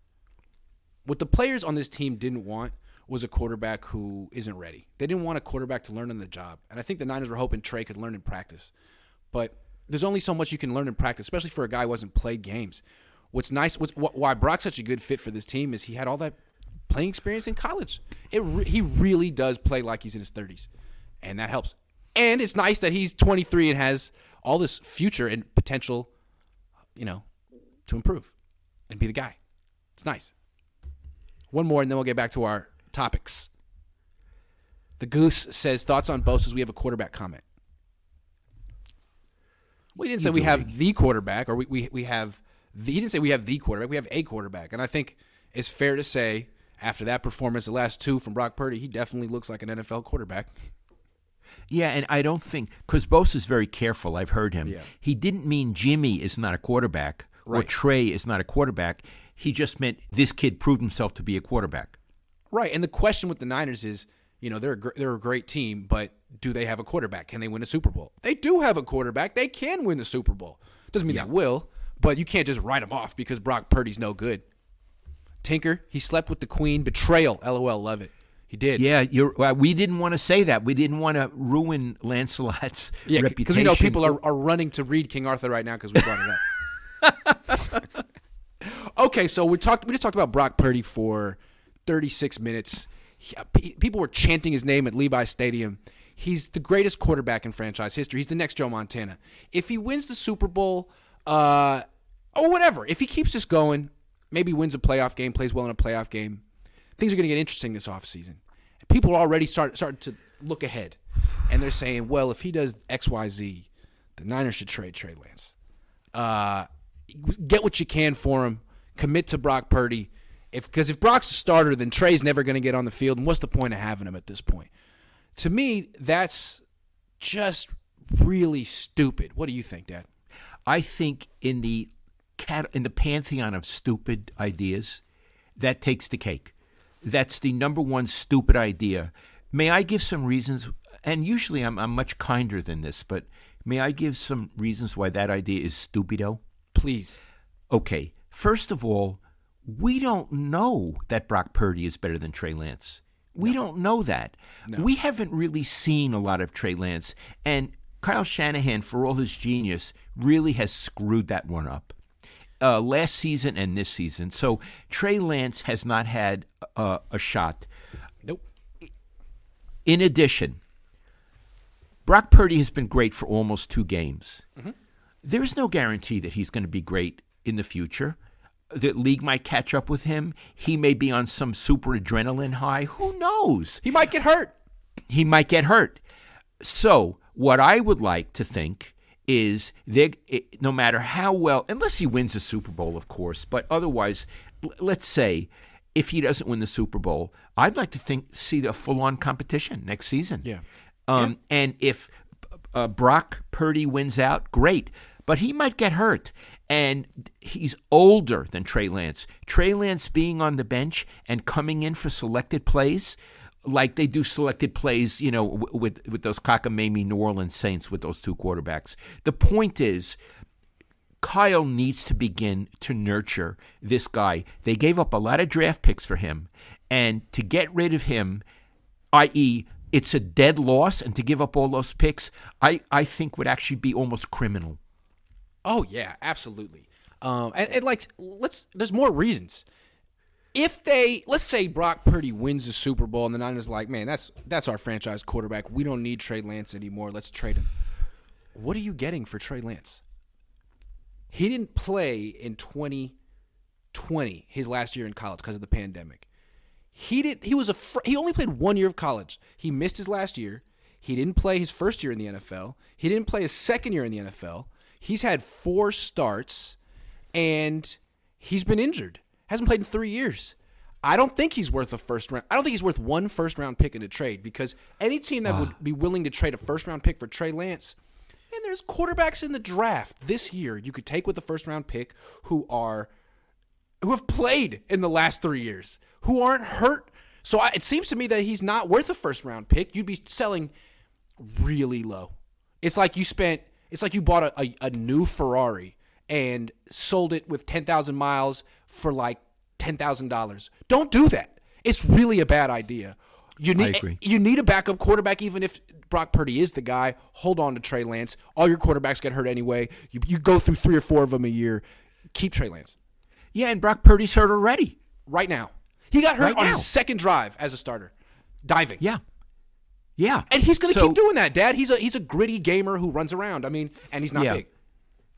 What the players on this team didn't want was a quarterback who isn't ready. They didn't want a quarterback to learn on the job. And I think the Niners were hoping Trey could learn in practice. But there's only so much you can learn in practice, especially for a guy who hasn't played games. What's nice, what's, wh- why Brock's such a good fit for this team is he had all that playing experience in college. It re- he really does play like he's in his 30s, and that helps. And it's nice that he's 23 and has all this future and potential, you know, to improve and be the guy. It's nice. One more, and then we'll get back to our topics. The Goose says thoughts on Bosa's. We have a quarterback comment. We didn't say we have the quarterback, or we, we, we have the, he didn't say we have the quarterback. We have a quarterback, and I think it's fair to say after that performance, the last two from Brock Purdy, he definitely looks like an NFL quarterback. Yeah, and I don't think because Bosa's very careful. I've heard him. Yeah. He didn't mean Jimmy is not a quarterback or Trey is not a quarterback. He just meant this kid proved himself to be a quarterback. Right, and the question with the Niners is, you know, they're a, gr- they're a great team, but do they have a quarterback? Can they win a Super Bowl? They do have a quarterback. They can win the Super Bowl. Doesn't mean they will, but you can't just write them off because Brock Purdy's no good. Tinker, he slept with the Queen. Betrayal. LOL. Love it. He did. Yeah, you're. Well, we didn't want to say that. We didn't want to ruin Lancelot's Yeah, reputation. because we know people are, are running to read King Arthur right now because we brought it up. okay, so we talked. We just talked about Brock Purdy for 36 minutes. He- uh, people were chanting his name at Levi Stadium. He's the greatest quarterback in franchise history. He's the next Joe Montana. If he wins the Super Bowl, uh, or whatever, if he keeps this going, maybe wins a playoff game, plays well in a playoff game, things are going to get interesting this offseason. People are already start, starting to look ahead, and they're saying, well, if he does X, Y, Z, the Niners should trade Trey Lance. Uh, get what you can for him. Commit to Brock Purdy. If because if Brock's a starter, then Trey's never going to get on the field. And what's the point of having him at this point? To me, that's just really stupid. What do you think, Dad? I think in the cat in the pantheon of stupid ideas, that takes the cake. That's the number one stupid idea. May I give some reasons? And usually I'm, I'm much kinder than this, but may I give some reasons why that idea is stupido? Please. Okay, first of all, we don't know that Brock Purdy is better than Trey Lance. We don't know that. We haven't really seen a lot of Trey Lance, and Kyle Shanahan, for all his genius, really has screwed that one up. Uh, last season and this season. So Trey Lance has not had uh, a shot. Nope. In addition, Brock Purdy has been great for almost two games. There's no guarantee that he's going to be great in the future. The league might catch up with him. He may be on some super adrenaline high. Who knows? He might get hurt. He might get hurt. So, what I would like to think is they no matter how well, unless he wins the Super Bowl, of course, but otherwise, l- let's say if he doesn't win the Super Bowl, I'd like to think see the full-on competition next season. Yeah. Um, And if uh, Brock Purdy wins out, great. But he might get hurt. And he's older than Trey Lance. Trey Lance being on the bench and coming in for selected plays, like they do selected plays, you know, with with those cockamamie New Orleans Saints with those two quarterbacks. The point is, Kyle needs to begin to nurture this guy. They gave up a lot of draft picks for him, and to get rid of him, i.e., it's a dead loss, and to give up all those picks, I, I think would actually be almost criminal. Oh yeah, absolutely. Um, and, and like, let's. There's more reasons. If they, let's say Brock Purdy wins the Super Bowl, and the Niners like, man, that's that's our franchise quarterback. We don't need Trey Lance anymore. Let's trade him. What are you getting for Trey Lance? He didn't play in 2020, his last year in college, because of the pandemic. He did. He was a. Fr- he only played one year of college. He missed his last year. He didn't play his first year in the NFL. He didn't play his second year in the NFL. He's had four starts, and he's been injured. Hasn't played in three years. I don't think he's worth a first round. I don't think he's worth one first round pick in a trade because any team that would ah. be willing to trade a first round pick for Trey Lance, and there's quarterbacks in the draft this year you could take with the first round pick who are who have played in the last three years, who aren't hurt. So I, it seems to me that he's not worth a first round pick. You'd be selling really low. It's like you spent. It's like you bought a, a, a new Ferrari and sold it with ten thousand miles for like ten thousand dollars. Don't do that. It's really a bad idea. You need you need a backup quarterback, even if Brock Purdy is the guy. Hold on to Trey Lance. All your quarterbacks get hurt anyway. You, you go through three or four of them a year. Keep Trey Lance Yeah, and Brock Purdy's hurt already. right now. He got hurt Right on now. his second drive as a starter, diving. Yeah. Yeah. And he's going to So- keep doing that, Dad. He's a he's a gritty gamer who runs around. I mean, and he's not Yeah. big.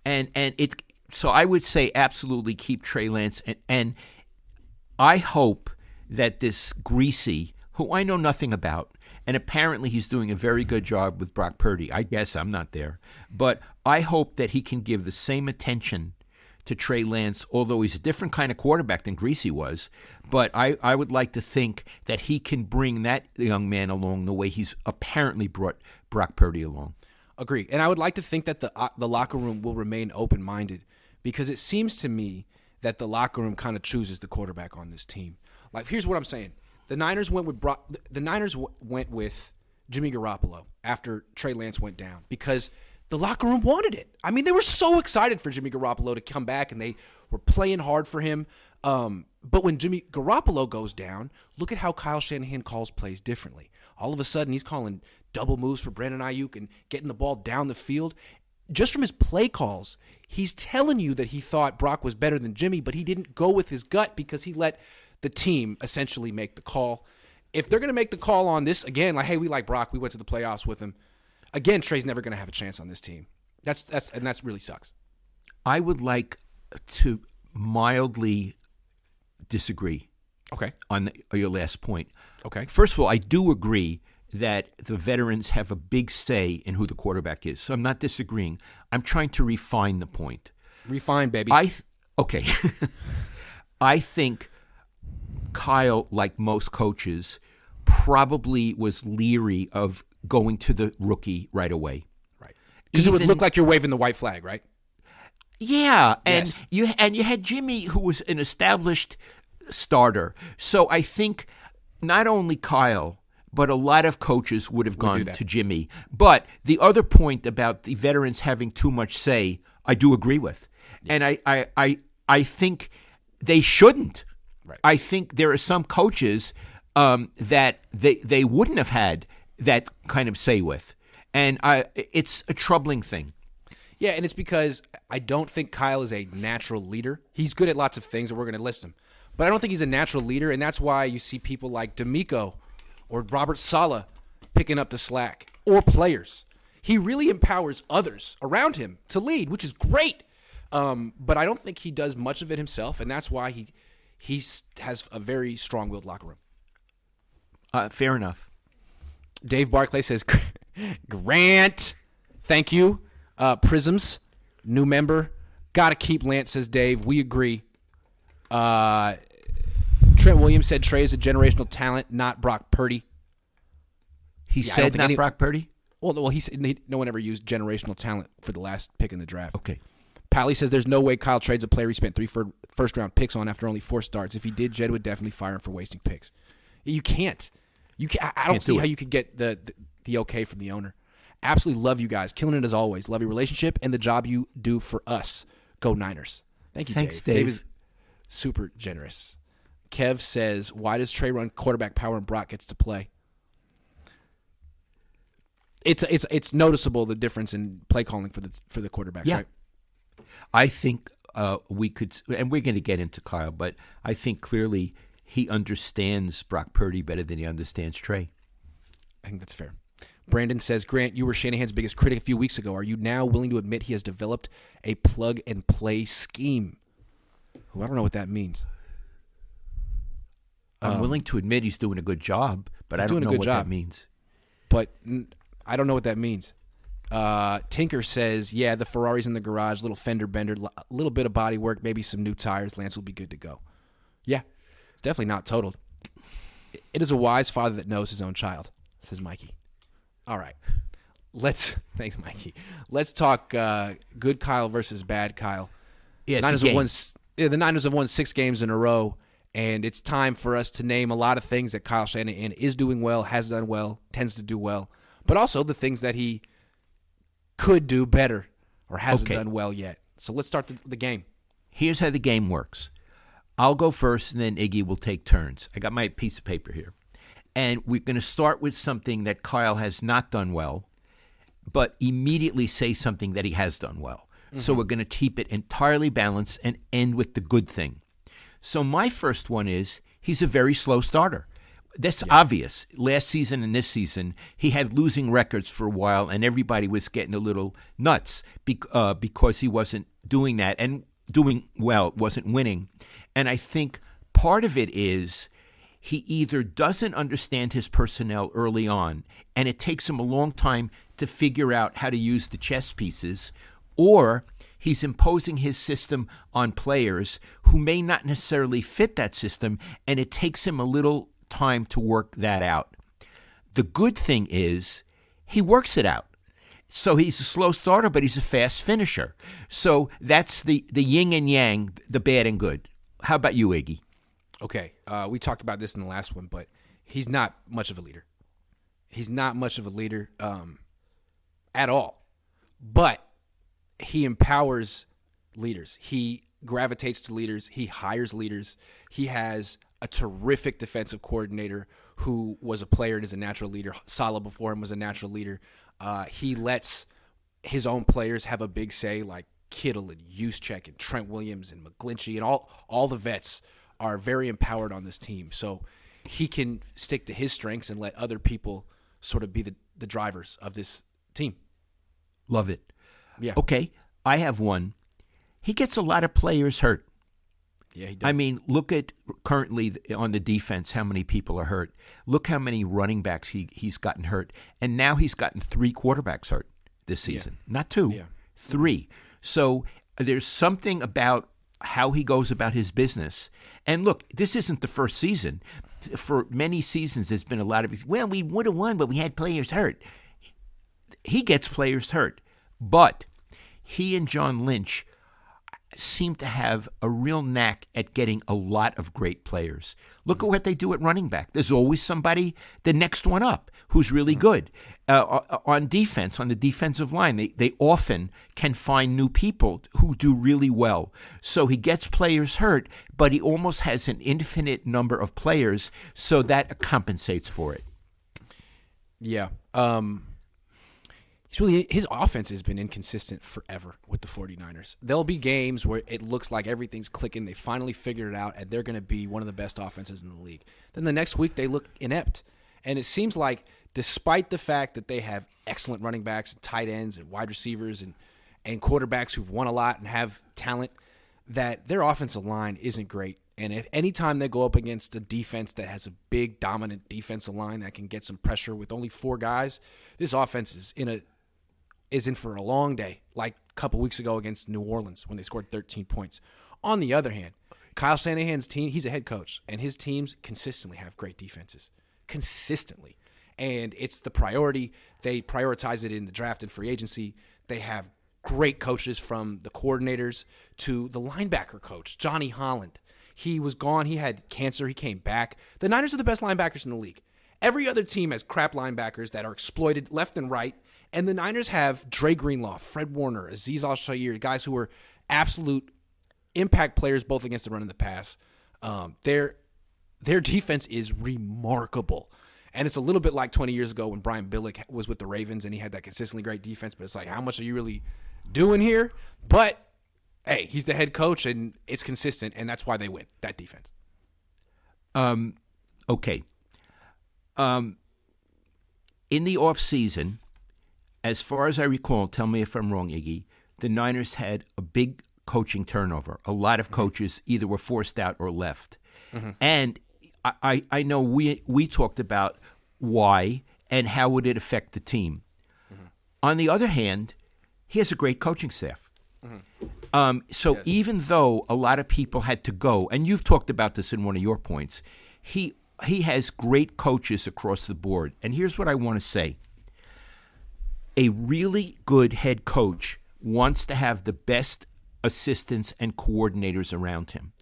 and and it so I would say absolutely keep Trey Lance and and I hope that this Griese who I know nothing about and apparently he's doing a very good job with Brock Purdy. I guess I'm not there, but I hope that he can give the same attention to Trey Lance, although he's a different kind of quarterback than Griese was. But I, I would like to think that he can bring that young man along the way he's apparently brought Brock Purdy along. Agree. And I would like to think that the uh, the locker room will remain open minded because it seems to me that the locker room kind of chooses the quarterback on this team. Like, here's what I'm saying: the Niners went with Brock, the Niners w- went with Jimmy Garoppolo after Trey Lance went down because the locker room wanted it. I mean, they were so excited for Jimmy Garoppolo to come back, and they were playing hard for him. Um, but when Jimmy Garoppolo goes down, look at how Kyle Shanahan calls plays differently. All of a sudden, he's calling double moves for Brandon Aiyuk and getting the ball down the field. Just from his play calls, he's telling you that he thought Brock was better than Jimmy, but he didn't go with his gut because he let the team essentially make the call. If they're going to make the call on this again, like, hey, we like Brock, we went to the playoffs with him. Again, Trey's never going to have a chance on this team. That's that's and that's really sucks. I would like to mildly disagree Okay. on the, your last point. Okay. First of all, I do agree that the veterans have a big say in who the quarterback is. So I'm not disagreeing. I'm trying to refine the point. Refine, baby. I th- okay. I think Kyle, like most coaches, probably was leery of going to the rookie right away. right. Because it would look like you're waving the white flag, right? Yeah, and Yes. you and you had Jimmy, who was an established starter. So I think not only Kyle, but a lot of coaches would have gone to Jimmy. But the other point about the veterans having too much say, I do agree with, and I I I, I think they shouldn't. Right. I think there are some coaches um, that they they wouldn't have had that kind of say with, and I it's a troubling thing. Yeah, and it's because I don't think Kyle is a natural leader. He's good at lots of things, and we're going to list him. But I don't think he's a natural leader, and that's why you see people like DeMeco or Robert Saleh picking up the slack, or players. He really empowers others around him to lead, which is great. Um, but I don't think he does much of it himself, and that's why he he has a very strong-willed locker room. Uh, fair enough. Dave Barclay says, Grant, thank you. Uh, Prisms, new member. Got to keep Lance, says Dave. We agree. Uh, Trent Williams said Trey is a generational talent, not Brock Purdy. He don't said not any- Brock Purdy. Well, no, well, he said he- no one ever used generational talent for the last pick in the draft. Okay. Pally says there's no way Kyle trades a player he spent three first round picks on after only four starts. If he did, Jed would definitely fire him for wasting picks. You can't. You can I I don't see do how you could get the, the the okay from the owner. Absolutely love you guys, killing it as always. Love your relationship and the job you do for us. Go Niners. Thank you, Thanks, Dave. Dave. is super generous. Kev says, "Why does Trey run quarterback power and Brock gets to play?" It's it's it's noticeable the difference in play calling for the for the quarterbacks, Yeah. right? I think uh, we could, and we're going to get into Kyle, but I think clearly he understands Brock Purdy better than he understands Trey. I think that's fair. Brandon says, Grant, you were Shanahan's biggest critic a few weeks ago. Are you now willing to admit he has developed a plug and play scheme? Ooh, I don't know what that means. I'm willing to admit he's doing a good job, but Um, I don't doing a know good what job. that means. but I don't know what that means. Uh, Tinker says, "Yeah, the Ferrari's in the garage, little fender bender, a little bit of body work, maybe some new tires. Lance will be good to go." Yeah, it's definitely not totaled. It is a wise father that knows his own child," says Mikey. All right, let's thanks, Mikey. Let's talk uh, good Kyle versus bad Kyle. Yeah, Niners have won. yeah, the Niners have won six games in a row, and it's time for us to name a lot of things that Kyle Shanahan is doing well, has done well, tends to do well, but also the things that he could do better or hasn't Okay. done well yet. So let's start the, the game. Here's how the game works. I'll go first, and then Iggy will take turns. I got my piece of paper here. And we're going to start with something that Kyle has not done well, but immediately say something that he has done well. So we're going to keep it entirely balanced and end with the good thing. So my first one is he's a very slow starter. That's obvious. Last season and this season, he had losing records for a while, and everybody was getting a little nuts uh, because he wasn't doing that and doing well, wasn't winning. And I think part of it is he either doesn't understand his personnel early on, and it takes him a long time to figure out how to use the chess pieces, or he's imposing his system on players who may not necessarily fit that system, and it takes him a little time to work that out. The good thing is he works it out. So he's a slow starter, but he's a fast finisher. So that's the, the yin and yang, the bad and good. How about you, Iggy? Okay, uh, we talked about this in the last one, but he's not much of a leader. He's not much of a leader um, at all. But he empowers leaders. He gravitates to leaders. He hires leaders. He has a terrific defensive coordinator who was a player and is a natural leader. Saleh before him was a natural leader. Uh, he lets his own players have a big say, like Kittle and Juszczyk and Trent Williams and McGlinchey and all all the vets are very empowered on this team. So he can stick to his strengths and let other people sort of be the, the drivers of this team. Love it. Yeah. Okay, I have one. He gets a lot of players hurt. Yeah, he does. I mean, look at currently on the defense how many people are hurt. Look how many running backs he he's gotten hurt, and now he's gotten three quarterbacks hurt this season. Not two, Yeah. three. So uh, there's something about how he goes about his business. And look, this isn't the first season. For many seasons, there's been a lot of well, we would have won, but we had players hurt. He gets players hurt, but he and John Lynch seem to have a real knack at getting a lot of great players. Look at what they do at running back. There's always somebody, the next one up, who's really mm. good. Uh, on defense, on the defensive line, they, they often can find new people who do really well. So he gets players hurt, but he almost has an infinite number of players, so that compensates for it. Yeah. Um He's really his offense has been inconsistent forever with the 49ers. There'll be games where it looks like everything's clicking, they finally figured it out and they're going to be one of the best offenses in the league. Then the next week they look inept. And it seems like despite the fact that they have excellent running backs and tight ends and wide receivers and and quarterbacks who've won a lot and have talent that their offensive line isn't great. And if anytime they go up against a defense that has a big dominant defensive line that can get some pressure with only four guys, this offense is in a is in for a long day, like a couple weeks ago against New Orleans when they scored 13 points. On the other hand, Kyle Shanahan's team, he's a head coach, and his teams consistently have great defenses. Consistently. And it's the priority. They prioritize it in the draft and free agency. They have great coaches from the coordinators to the linebacker coach, Johnny Holland. He was gone. He had cancer. He came back. The Niners are the best linebackers in the league. Every other team has crap linebackers that are exploited left and right. And the Niners have Dre Greenlaw, Fred Warner, Azeez Al-Shaair, guys who are absolute impact players both against the run and the pass. Um, their their defense is remarkable. And it's a little bit like 20 years ago when Brian Billick was with the Ravens and he had that consistently great defense. But it's like, how much are you really doing here? But hey, he's the head coach and it's consistent, and that's why they win that defense. Um, okay. Um, in the off season, as far as I recall, tell me if I'm wrong, Iggy. The Niners had a big coaching turnover. A lot of coaches either were forced out or left, and I, I, know we we talked about why and how would it affect the team. On the other hand, he has a great coaching staff. Um, so even though a lot of people had to go, and you've talked about this in one of your points, he he has great coaches across the board. And here's what I want to say: a really good head coach wants to have the best assistants and coordinators around him.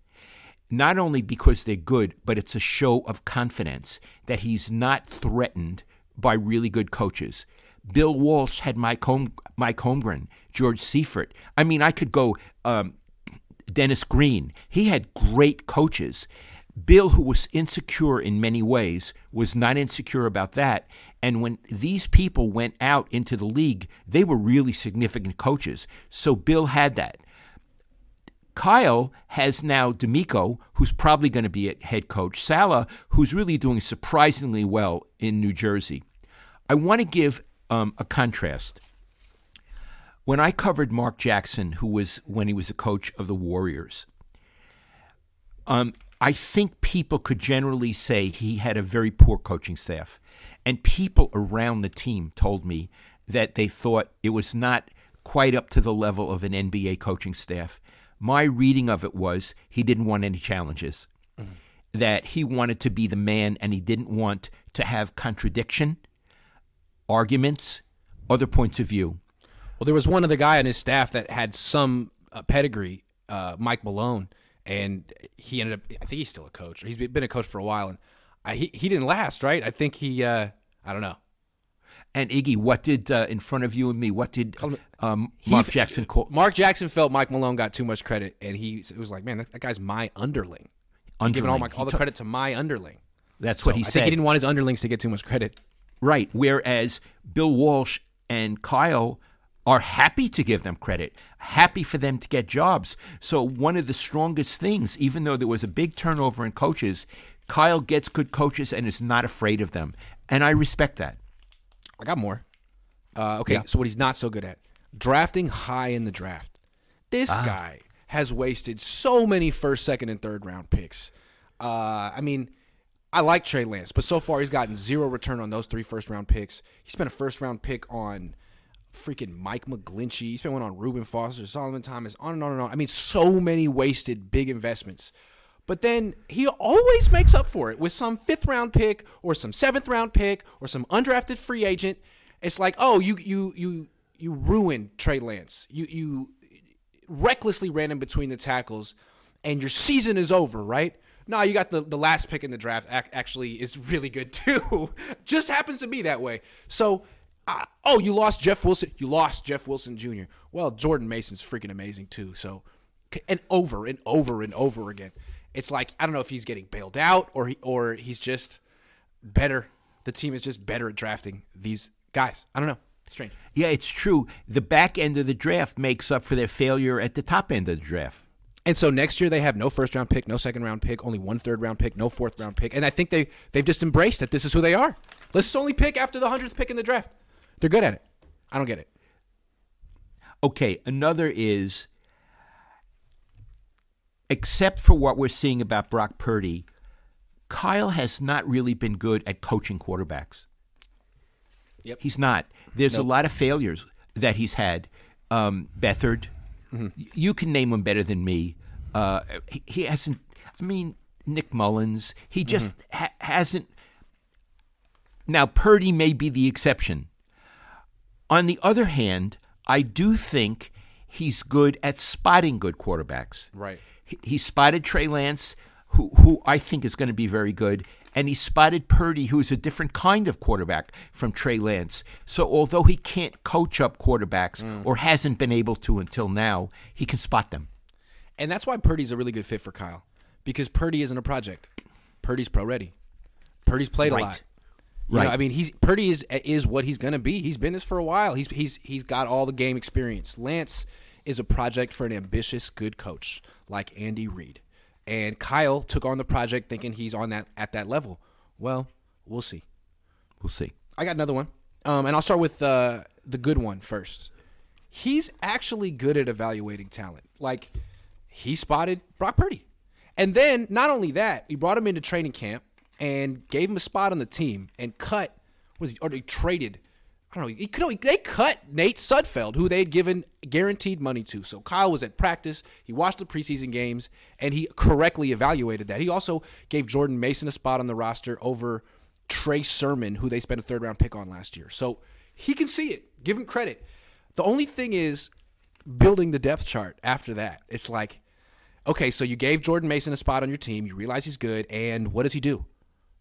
Not only because they're good, but it's a show of confidence that he's not threatened by really good coaches. Bill Walsh had Mike, Holm- Mike Holmgren, George Seifert. I mean, I could go um, Dennis Green. He had great coaches. Bill, who was insecure in many ways, was not insecure about that. And when these people went out into the league, they were really significant coaches. So Bill had that. Kyle has now DeMeco, who's probably going to be a head coach. Saleh, who's really doing surprisingly well in New Jersey. I want to give um, a contrast. When I covered Mark Jackson, who was when he was a coach of the Warriors, um, I think people could generally say he had a very poor coaching staff. And people around the team told me that they thought it was not quite up to the level of an NBA coaching staff. My reading of it was he didn't want any challenges, mm-hmm. that he wanted to be the man and he didn't want to have contradiction, arguments, other points of view. Well, there was one other guy on his staff that had some uh, pedigree, uh, Mike Malone, and he ended up. I think he's still a coach. He's been a coach for a while, and I, he he didn't last, right? I think he. Uh, I don't know. And Iggy, what did uh, in front of you and me? What did um, Mark Jackson call? Mark Jackson felt Mike Malone got too much credit, and he it was like, "Man, that, that guy's my underling. underling. Giving all my all the credit to my underling." That's so what he I said. he didn't want his underlings to get too much credit. Right. Whereas Bill Walsh and Kyle are happy to give them credit, happy for them to get jobs. So one of the strongest things, even though there was a big turnover in coaches, Kyle gets good coaches and is not afraid of them, and I respect that. I got more. Uh, okay, yeah. so what he's not so good at drafting high in the draft. This ah. guy has wasted so many first, second, and third round picks. Uh, I mean, I like Trey Lance, but so far he's gotten zero return on those three first round picks. He spent a first round pick on freaking Mike McGlinchey. He spent one on Reuben Foster, Solomon Thomas, on and on and on. I mean, so many wasted big investments. But then he always makes up for it with some fifth round pick or some seventh round pick or some undrafted free agent. It's like, oh, you you you you ruined Trey Lance. You you recklessly ran in between the tackles, and your season is over, right? No, you got the, the last pick in the draft. Actually, is really good too. Just happens to be that way. So, uh, oh, you lost Jeff Wilson. You lost Jeff Wilson Jr. Well, Jordan Mason's freaking amazing too. So, and over and over and over again it's like I don't know if he's getting bailed out or he, or he's just better. The team is just better at drafting these guys. I don't know. Strange. Yeah, it's true. The back end of the draft makes up for their failure at the top end of the draft. And so next year they have no first round pick, no second round pick, only one third round pick, no fourth round pick. And I think they they've just embraced that this is who they are. Let's just only pick after the hundredth pick in the draft. They're good at it. I don't get it. Okay, another is except for what we're seeing about Brock Purdy, Kyle has not really been good at coaching quarterbacks. Yep. He's not. There's nope. a lot of failures that he's had. Um, Beathard, mm-hmm. you can name him better than me. Uh, he, he, hasn't. I mean, Nick Mullens. He mm-hmm. just mm-hmm. ha- hasn't. Now Purdy may be the exception. On the other hand, I do think he's good at spotting good quarterbacks. Right he, spotted Trey Lance, who, who I think is going to be very good, and he spotted Purdy, who's a different kind of quarterback from Trey Lance. So although he can't coach up quarterbacks mm. or hasn't been able to until now, he can spot them. And that's why Purdy's a really good fit for Kyle because Purdy isn't a project. Purdy's pro ready. Purdy's played right. a lot. You right. Know, I mean, he's Purdy is is what he's going to be. He's been this for a while. He's he's he's got all the game experience. Lance is a project for an ambitious, good coach like Andy Reid. And Kyle took on the project thinking he's on that at that level. Well, we'll see. We'll see. I got another one, um, and I'll start with uh, the good one first. He's actually good at evaluating talent. Like he spotted Brock Purdy, and then not only that, he brought him into training camp and gave him a spot on the team and cut was he, or he traded Don't know. He they cut Nate Sudfeld, who they had given guaranteed money to. So Kyle was at practice. He watched the preseason games, and he correctly evaluated that. He also gave Jordan Mason a spot on the roster over Trey Sermon, who they spent a third round pick on last year. So he can see it. Give him credit. The only thing is building the depth chart after that. It's like, okay, so you gave Jordan Mason a spot on your team. You realize he's good, and what does he do?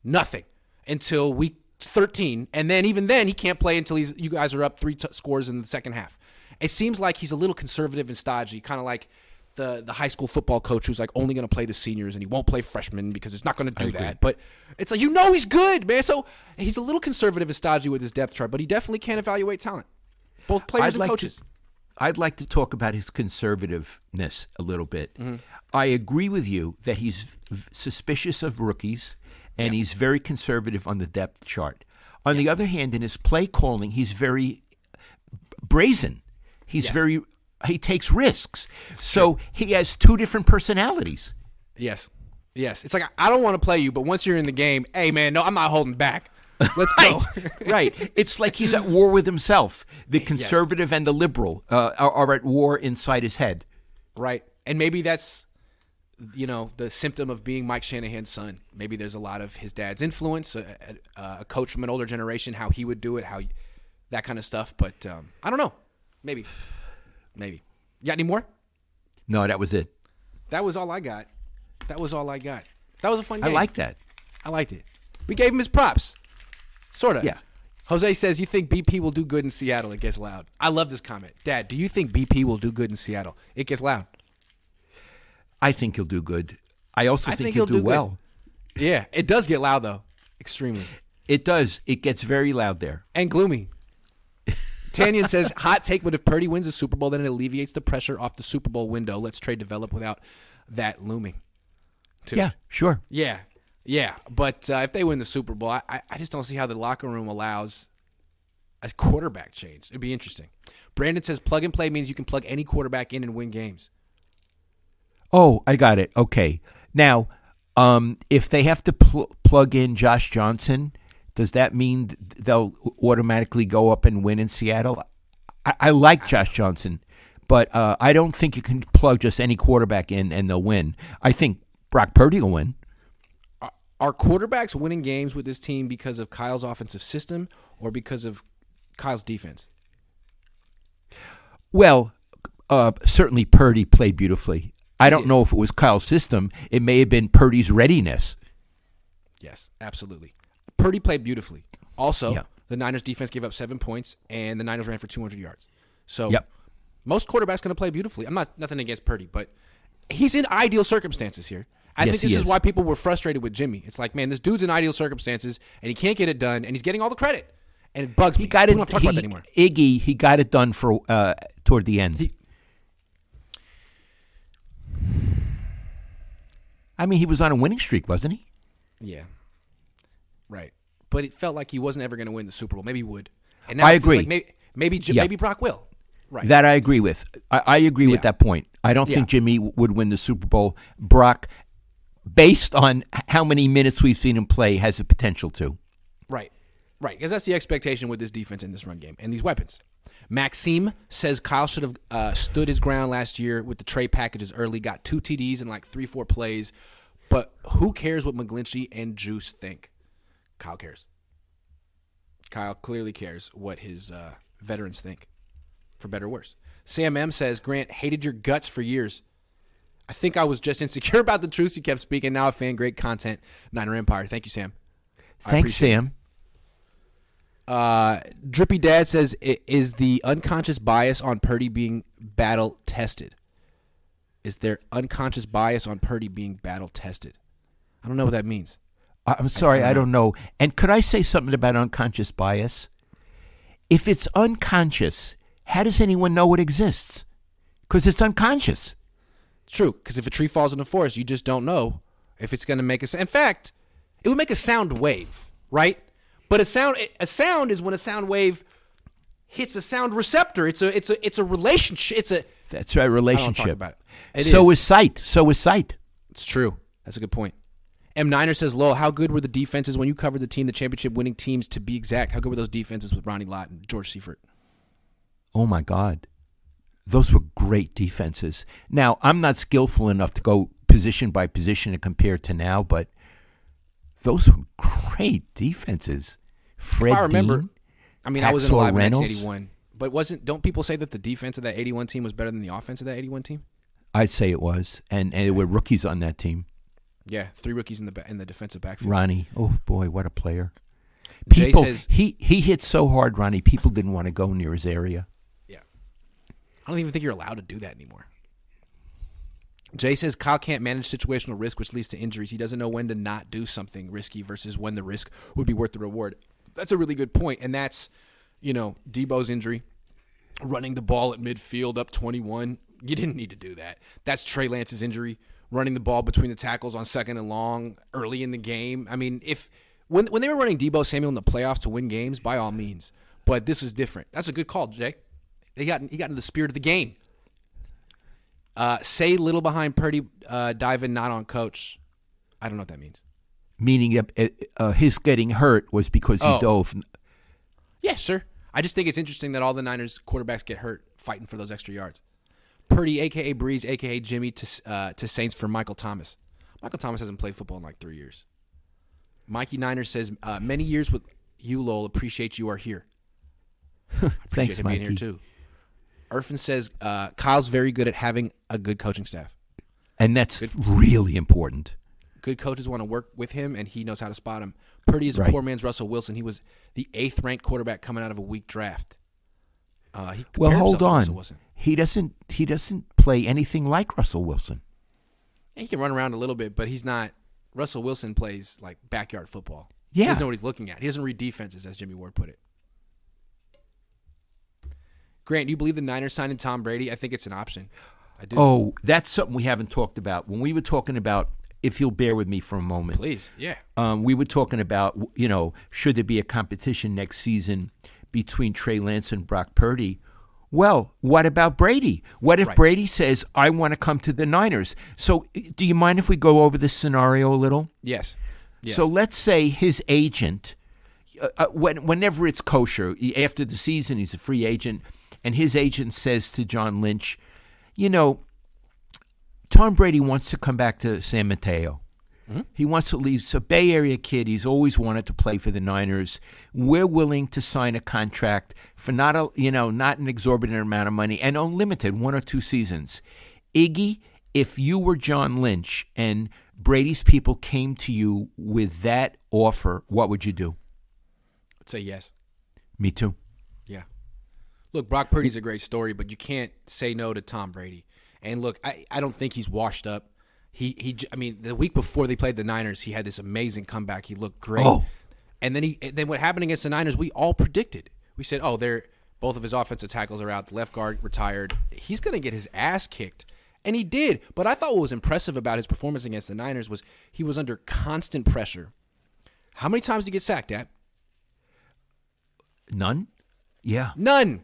Nothing until week 13, and then even then he can't play until he's you guys are up three t- scores in the second half. It seems like he's a little conservative and stodgy, kind of like the the high school football coach who's like only going to play the seniors and he won't play freshmen because it's not going to do that. But it's like you know he's good, man. So he's a little conservative and stodgy with his depth chart, but he definitely can't evaluate talent, both players I'd and like coaches. To, I'd like to talk about his conservativeness a little bit. Mm-hmm. I agree with you that he's v- suspicious of rookies and he's very conservative on the depth chart. On the other hand, in his play calling, he's very brazen. He's Yes. very he takes risks. so he has two different personalities. Yes. Yes. It's like I don't want to play you, but once you're in the game, hey man, no, I'm not holding back. Let's go. right. It's like he's at war with himself. The conservative and the liberal uh, are, are at war inside his head. right. And maybe that's you know the symptom of being Mike Shanahan's son. Maybe there's a lot of his dad's influence, a, a, a coach from an older generation, how he would do it, how that kind of stuff. But um, I don't know. Maybe. Maybe. You got any more? No, that was it. That was all I got. That was all I got. That was a fun Game. I game. like that. I liked it. We gave him his props. Sort of. Yeah. Jose says, You think BP will do good in Seattle? It gets loud. I love this comment. Dad, do you think BP will do good in Seattle? It gets loud. I think he'll do good. I also I think, think he'll, he'll do, do well. Yeah, it does get loud, though. Extremely. It does. It gets very loud there. And gloomy. Tanyan says, Hot take, but if Purdy wins the Super Bowl, then it alleviates the pressure off the Super Bowl window. Let's trade develop without that looming. too. Yeah, sure. Yeah, yeah. But uh, if they win the Super Bowl, I- I just don't see how the locker room allows a quarterback change. It'd be interesting. Brandon says plug and play means you can plug any quarterback in and win games. Oh, I got it. Okay. Now, um, if they have to pl- plug in Josh Johnson, does that mean they'll automatically go up and win in Seattle? I, I like Josh Johnson, but uh, I don't think you can plug just any quarterback in and they'll win. I think Brock Purdy will win. Are quarterbacks winning games with this team because of Kyle's offensive system or because of Kyle's defense? Well, uh, certainly Purdy played beautifully. I don't know if it was Kyle's system. It may have been Purdy's readiness. Yes, absolutely. Purdy played beautifully. Also, Yeah. the Niners defense gave up seven points, and the Niners ran for 200 yards. So, Yep. most quarterbacks going to play beautifully. I'm not nothing against Purdy, but he's in ideal circumstances here. I Yes, think this is. is. why people were frustrated with Jimmy. It's like, man, this dude's in ideal circumstances, and he can't get it done, and he's getting all the credit, and it bugs me. He got We it. don't have to talk he, about that anymore. Iggy, he got it done for uh, toward the end. He- I mean, he was on a winning streak, wasn't he? Yeah, right. But it felt like he wasn't ever going to win the Super Bowl. Maybe he would. And now I agree. Like maybe maybe, Yeah. maybe Brock will. Right. That I agree with. I, I agree with that point. I don't Yeah. think Jimmy would win the Super Bowl. Brock, based on how many minutes we've seen him play, has the potential to. Right. Right. Because that's the expectation with this defense and this run game and these weapons. Maxime says Kyle should have uh, stood his ground last year with the trade packages early, got two TDs in like three, four plays. But who cares what McGlinchey and Juice think? Kyle cares. Kyle clearly cares what his uh, veterans think, for better or worse. Sam M says Grant hated your guts for years. I think I was just insecure about the truths you kept speaking. Now a fan, great content. Niner Empire. Thank you, Sam. Thanks, Sam. it. Uh, Drippy Dad says, "I- "Is the unconscious bias on Purdy being battle tested? Is there unconscious bias on Purdy being battle tested? I don't know what that means. I- I'm sorry, I don't know. And could I say something about unconscious bias? If it's unconscious, how does anyone know it exists? Because it's unconscious. It's true because if a tree falls in the forest, you just don't know if it's going to make a. In fact, it would make a sound wave, right? But a sound a sound is when a sound wave hits a sound receptor. It's a it's a it's a relationship. It's a That's right, relationship. about it. It so is. is sight. So is sight. It's true. That's a good point. M Niner says, Lowell, how good were the defenses when you covered the team, the championship winning teams to be exact? How good were those defenses with Ronnie Lott and George Seifert? Oh my God. Those were great defenses. Now, I'm not skillful enough to go position by position and compare to now, but those were great defenses. Fred if I remember, Dean, I mean, I wasn't Hacksaw alive in Reynolds. 1981, but wasn't? Don't people say that the defense of that 81 team was better than the offense of that 81 team? I'd say it was. And, and there were rookies on that team. Yeah, three rookies in the in the defensive backfield. Ronnie, oh boy, what a player. Jay People, says- he, he hit so hard, Ronnie, people didn't want to go near his area. Yeah, I don't even think you're allowed to do that anymore. Jay says Kyle can't manage situational risk, which leads to injuries. He doesn't know when to not do something risky versus when the risk would be worth the reward. That's a really good point, and that's you know Deebo's injury, running the ball at midfield up 21. You didn't need to do that. That's Trey Lance's injury. Running the ball between the tackles on second and long early in the game. I mean, if when when they were running Deebo Samuel in the playoffs to win games, by all means. But this is different. That's a good call, Jay. He got he got into the spirit of the game. Uh, say little behind Purdy, uh, diving not on coach. I don't know what that means. Meaning that uh, his getting hurt was because he Oh. dove. Yeah, sure. I just think it's interesting that all the Niners quarterbacks get hurt fighting for those extra yards. Purdy, aka Brees, aka Jimmy, to uh, to Saints for Michael Thomas. Michael Thomas hasn't played football in like three years. Mikey Niner says, uh, "Many years with you, Lowell. Appreciate you are here. Appreciate Thanks, him being here Mikey. too." Irfin says, uh, "Kyle's very good at having a good coaching staff. And that's really important. Good coaches want to work with him, and he knows how to spot him. Purdy is a Right. poor man's Russell Wilson. He was the eighth ranked quarterback coming out of a weak draft. Uh, he Well, hold himself to Russell on. He doesn't. He doesn't play anything like Russell Wilson. He can run around a little bit, but he's not. Russell Wilson plays like backyard football. Yeah, He doesn't know what he's looking at. He doesn't read defenses, as Jimmy Ward put it. Grant, do you believe the Niners signing Tom Brady? I think it's an option. I do. Oh, that's something we haven't talked about. When we were talking about, if you'll bear with me for a moment, please, yeah. um, we were talking about, you know, should there be a competition next season between Trey Lance and Brock Purdy? Well, what about Brady? What if Right. Brady says, I want to come to the Niners? So, do you mind if we go over this scenario a little? Yes. yes. So let's say his agent, uh, uh, when, whenever it's kosher, after the season, he's a free agent, and his agent says to John Lynch, you know, Tom Brady wants to come back to San Mateo. Hmm? He wants to leave. So Bay Area kid, he's always wanted to play for the Niners. We're willing to sign a contract for not a you know not an exorbitant amount of money and unlimited one or two seasons. Iggy, if you were John Lynch and Brady's people came to you with that offer, what would you do? I'd say yes. Me too. Yeah. Look, Brock Purdy's a great story, but you can't say no to Tom Brady. And look, I, I don't think he's washed up. He he. I mean, the week before they played the Niners, he had this amazing comeback. He looked great. Oh. And then he then what happened against the Niners? We all predicted. We said, oh, they're both of his offensive tackles are out. The left guard retired. He's going to get his ass kicked. And he did. But I thought what was impressive about his performance against the Niners was he was under constant pressure. How many times did he get sacked at? None? Yeah. None.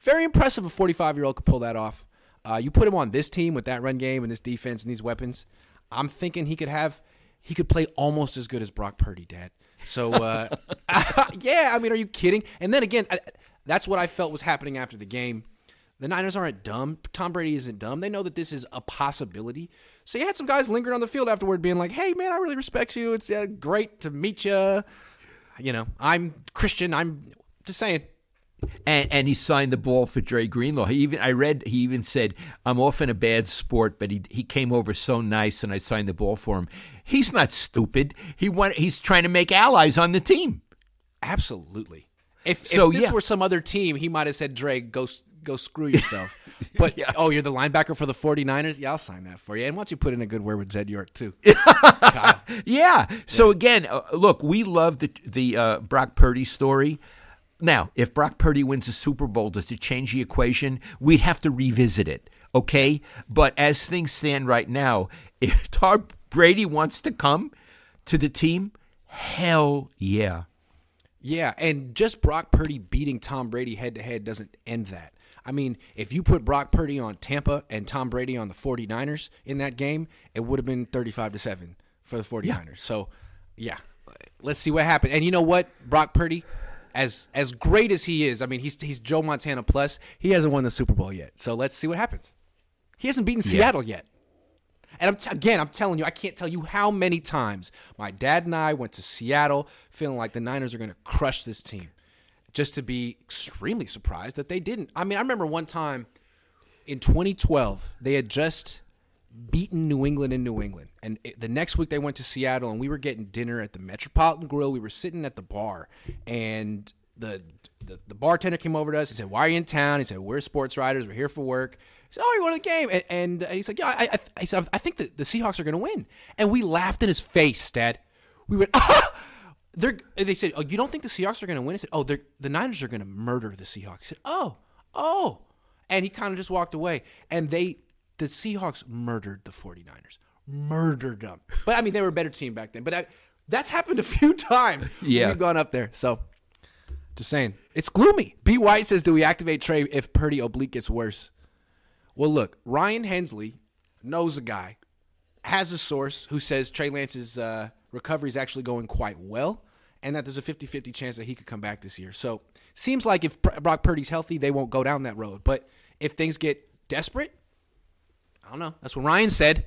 Very impressive. A 45 year old could pull that off. Uh, you put him on this team with that run game and this defense and these weapons. I'm thinking he could have, he could play almost as good as Brock Purdy, Dad. So, uh, yeah, I mean, are you kidding? And then again, I, that's what I felt was happening after the game. The Niners aren't dumb. Tom Brady isn't dumb. They know that this is a possibility. So you had some guys lingering on the field afterward, being like, "Hey, man, I really respect you. It's uh, great to meet you. You know, I'm Christian. I'm just saying." And and he signed the ball for Dre Greenlaw. He even I read he even said, "I'm often a bad sport, but he he came over so nice, and I signed the ball for him." He's not stupid. He want he's trying to make allies on the team. Absolutely. If, So, if this yeah. were some other team, he might have said, Dre, go go screw yourself. But, yeah. oh, you're the linebacker for the 49ers? Yeah, I'll sign that for you. And why don't you put in a good word with Jed York, too? Yeah. So again, uh, look, we love the the uh, Brock Purdy story. Now, if Brock Purdy wins a Super Bowl, does it change the equation? We'd have to revisit it. Okay, but as things stand right now, if Tom Brady wants to come to the team, hell yeah. Yeah, and just Brock Purdy beating Tom Brady head to head doesn't end that. I mean, if you put Brock Purdy on Tampa and Tom Brady on the 49ers in that game, it would have been 35 to 7 for the 49ers. So, yeah. Let's see what happens. And you know what? Brock Purdy as as great as he is, I mean, he's he's Joe Montana plus. He hasn't won the Super Bowl yet. So, let's see what happens. He hasn't beaten Seattle yet. And I'm t- again, I'm telling you, I can't tell you how many times my dad and I went to Seattle feeling like the Niners are going to crush this team, just to be extremely surprised that they didn't. I mean, I remember one time in 2012 they had just beaten New England in New England, and it, the next week they went to Seattle, and we were getting dinner at the Metropolitan Grill. We were sitting at the bar, and the the, the bartender came over to us. He said, "Why are you in town?" He said, "We're sports writers. We're here for work." He said, "Oh, you want the game?" And, and uh, he's like, "Yeah." I, I, I said, "I think the, the Seahawks are going to win," and we laughed in his face, Dad. We went, "Ah!" They're, they said, "Oh, you don't think the Seahawks are going to win?" I said, "Oh, they're, the Niners are going to murder the Seahawks." He said, "Oh." oh, and he kind of just walked away. And they, the Seahawks murdered the 49ers, murdered them. But I mean, they were a better team back then. But I, that's happened a few times. Yeah. we've gone up there. So, just saying, it's gloomy. B White says, "Do we activate Trey if Purdy oblique gets worse?" Well, look, Ryan Hensley knows a guy, has a source who says Trey Lance's uh, recovery is actually going quite well, and that there's a 50-50 chance that he could come back this year. So, seems like if Brock Purdy's healthy, they won't go down that road. But if things get desperate, I don't know. That's what Ryan said.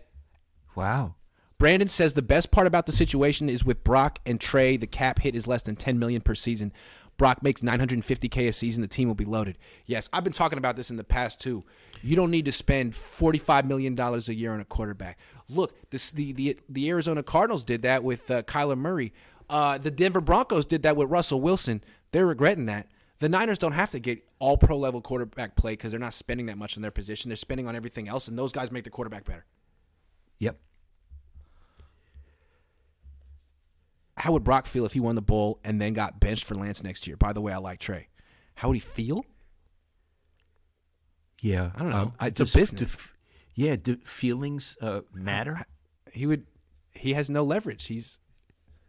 Wow. Brandon says the best part about the situation is with Brock and Trey, the cap hit is less than 10 million per season. Brock makes 950k a season, the team will be loaded. Yes, I've been talking about this in the past too. You don't need to spend 45 million dollars a year on a quarterback. Look, this, the the the Arizona Cardinals did that with uh, Kyler Murray. Uh, the Denver Broncos did that with Russell Wilson. They're regretting that. The Niners don't have to get all pro level quarterback play because they're not spending that much on their position. They're spending on everything else, and those guys make the quarterback better. Yep. how would Brock feel if he won the bowl and then got benched for Lance next year? By the way, I like Trey. How would he feel? Yeah. I don't know. I It's a business. do- yeah. Do feelings uh, matter? He would. He has no leverage. He's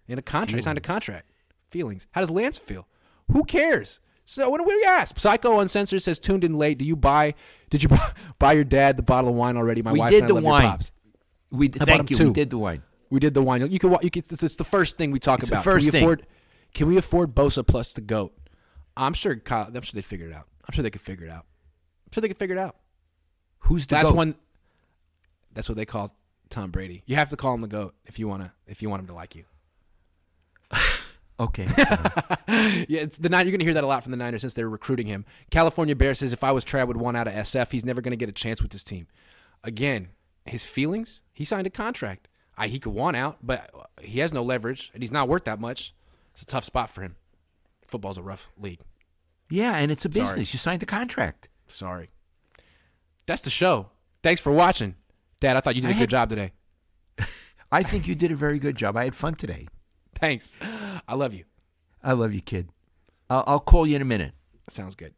in a contract. He signed a contract. Feelings. How does Lance feel? Who cares? So what do we ask? Psycho Uncensored says tuned in late. Do you buy? Did you buy, buy your dad the bottle of wine already? My We wife did and I the your wine. pops. We bought thank you. two. We did the wine. We did the wine. You can. You can. This is the first thing we talk It's the about. first can we thing. afford? Can we afford Bosa plus the goat? I'm sure. Kyle, I'm sure they figured it out. I'm sure they could figure it out. I'm sure they could figure it out. Who's the Last goat? one. That's what they call Tom Brady. You have to call him the goat if you wanna if you want him to like you. Okay. Yeah, it's the nine. You're gonna hear that a lot from the Niners since they're recruiting him. California Bear says if I was Trey, I would want out of SF. He's never gonna get a chance with this team. Again, his feelings. He signed a contract. I, he could want out, but uh, he has no leverage and he's not worth that much. It's a tough spot for him. Football's a rough league. yeah, and it's a Sorry. business. You signed the contract. Sorry. That's the show. Thanks for watching, Dad. I thought you did a I good job today. I think you did a very good job. I had fun today. Thanks. I love you. I love you, kid. I'll, I'll call you in a minute. Sounds good.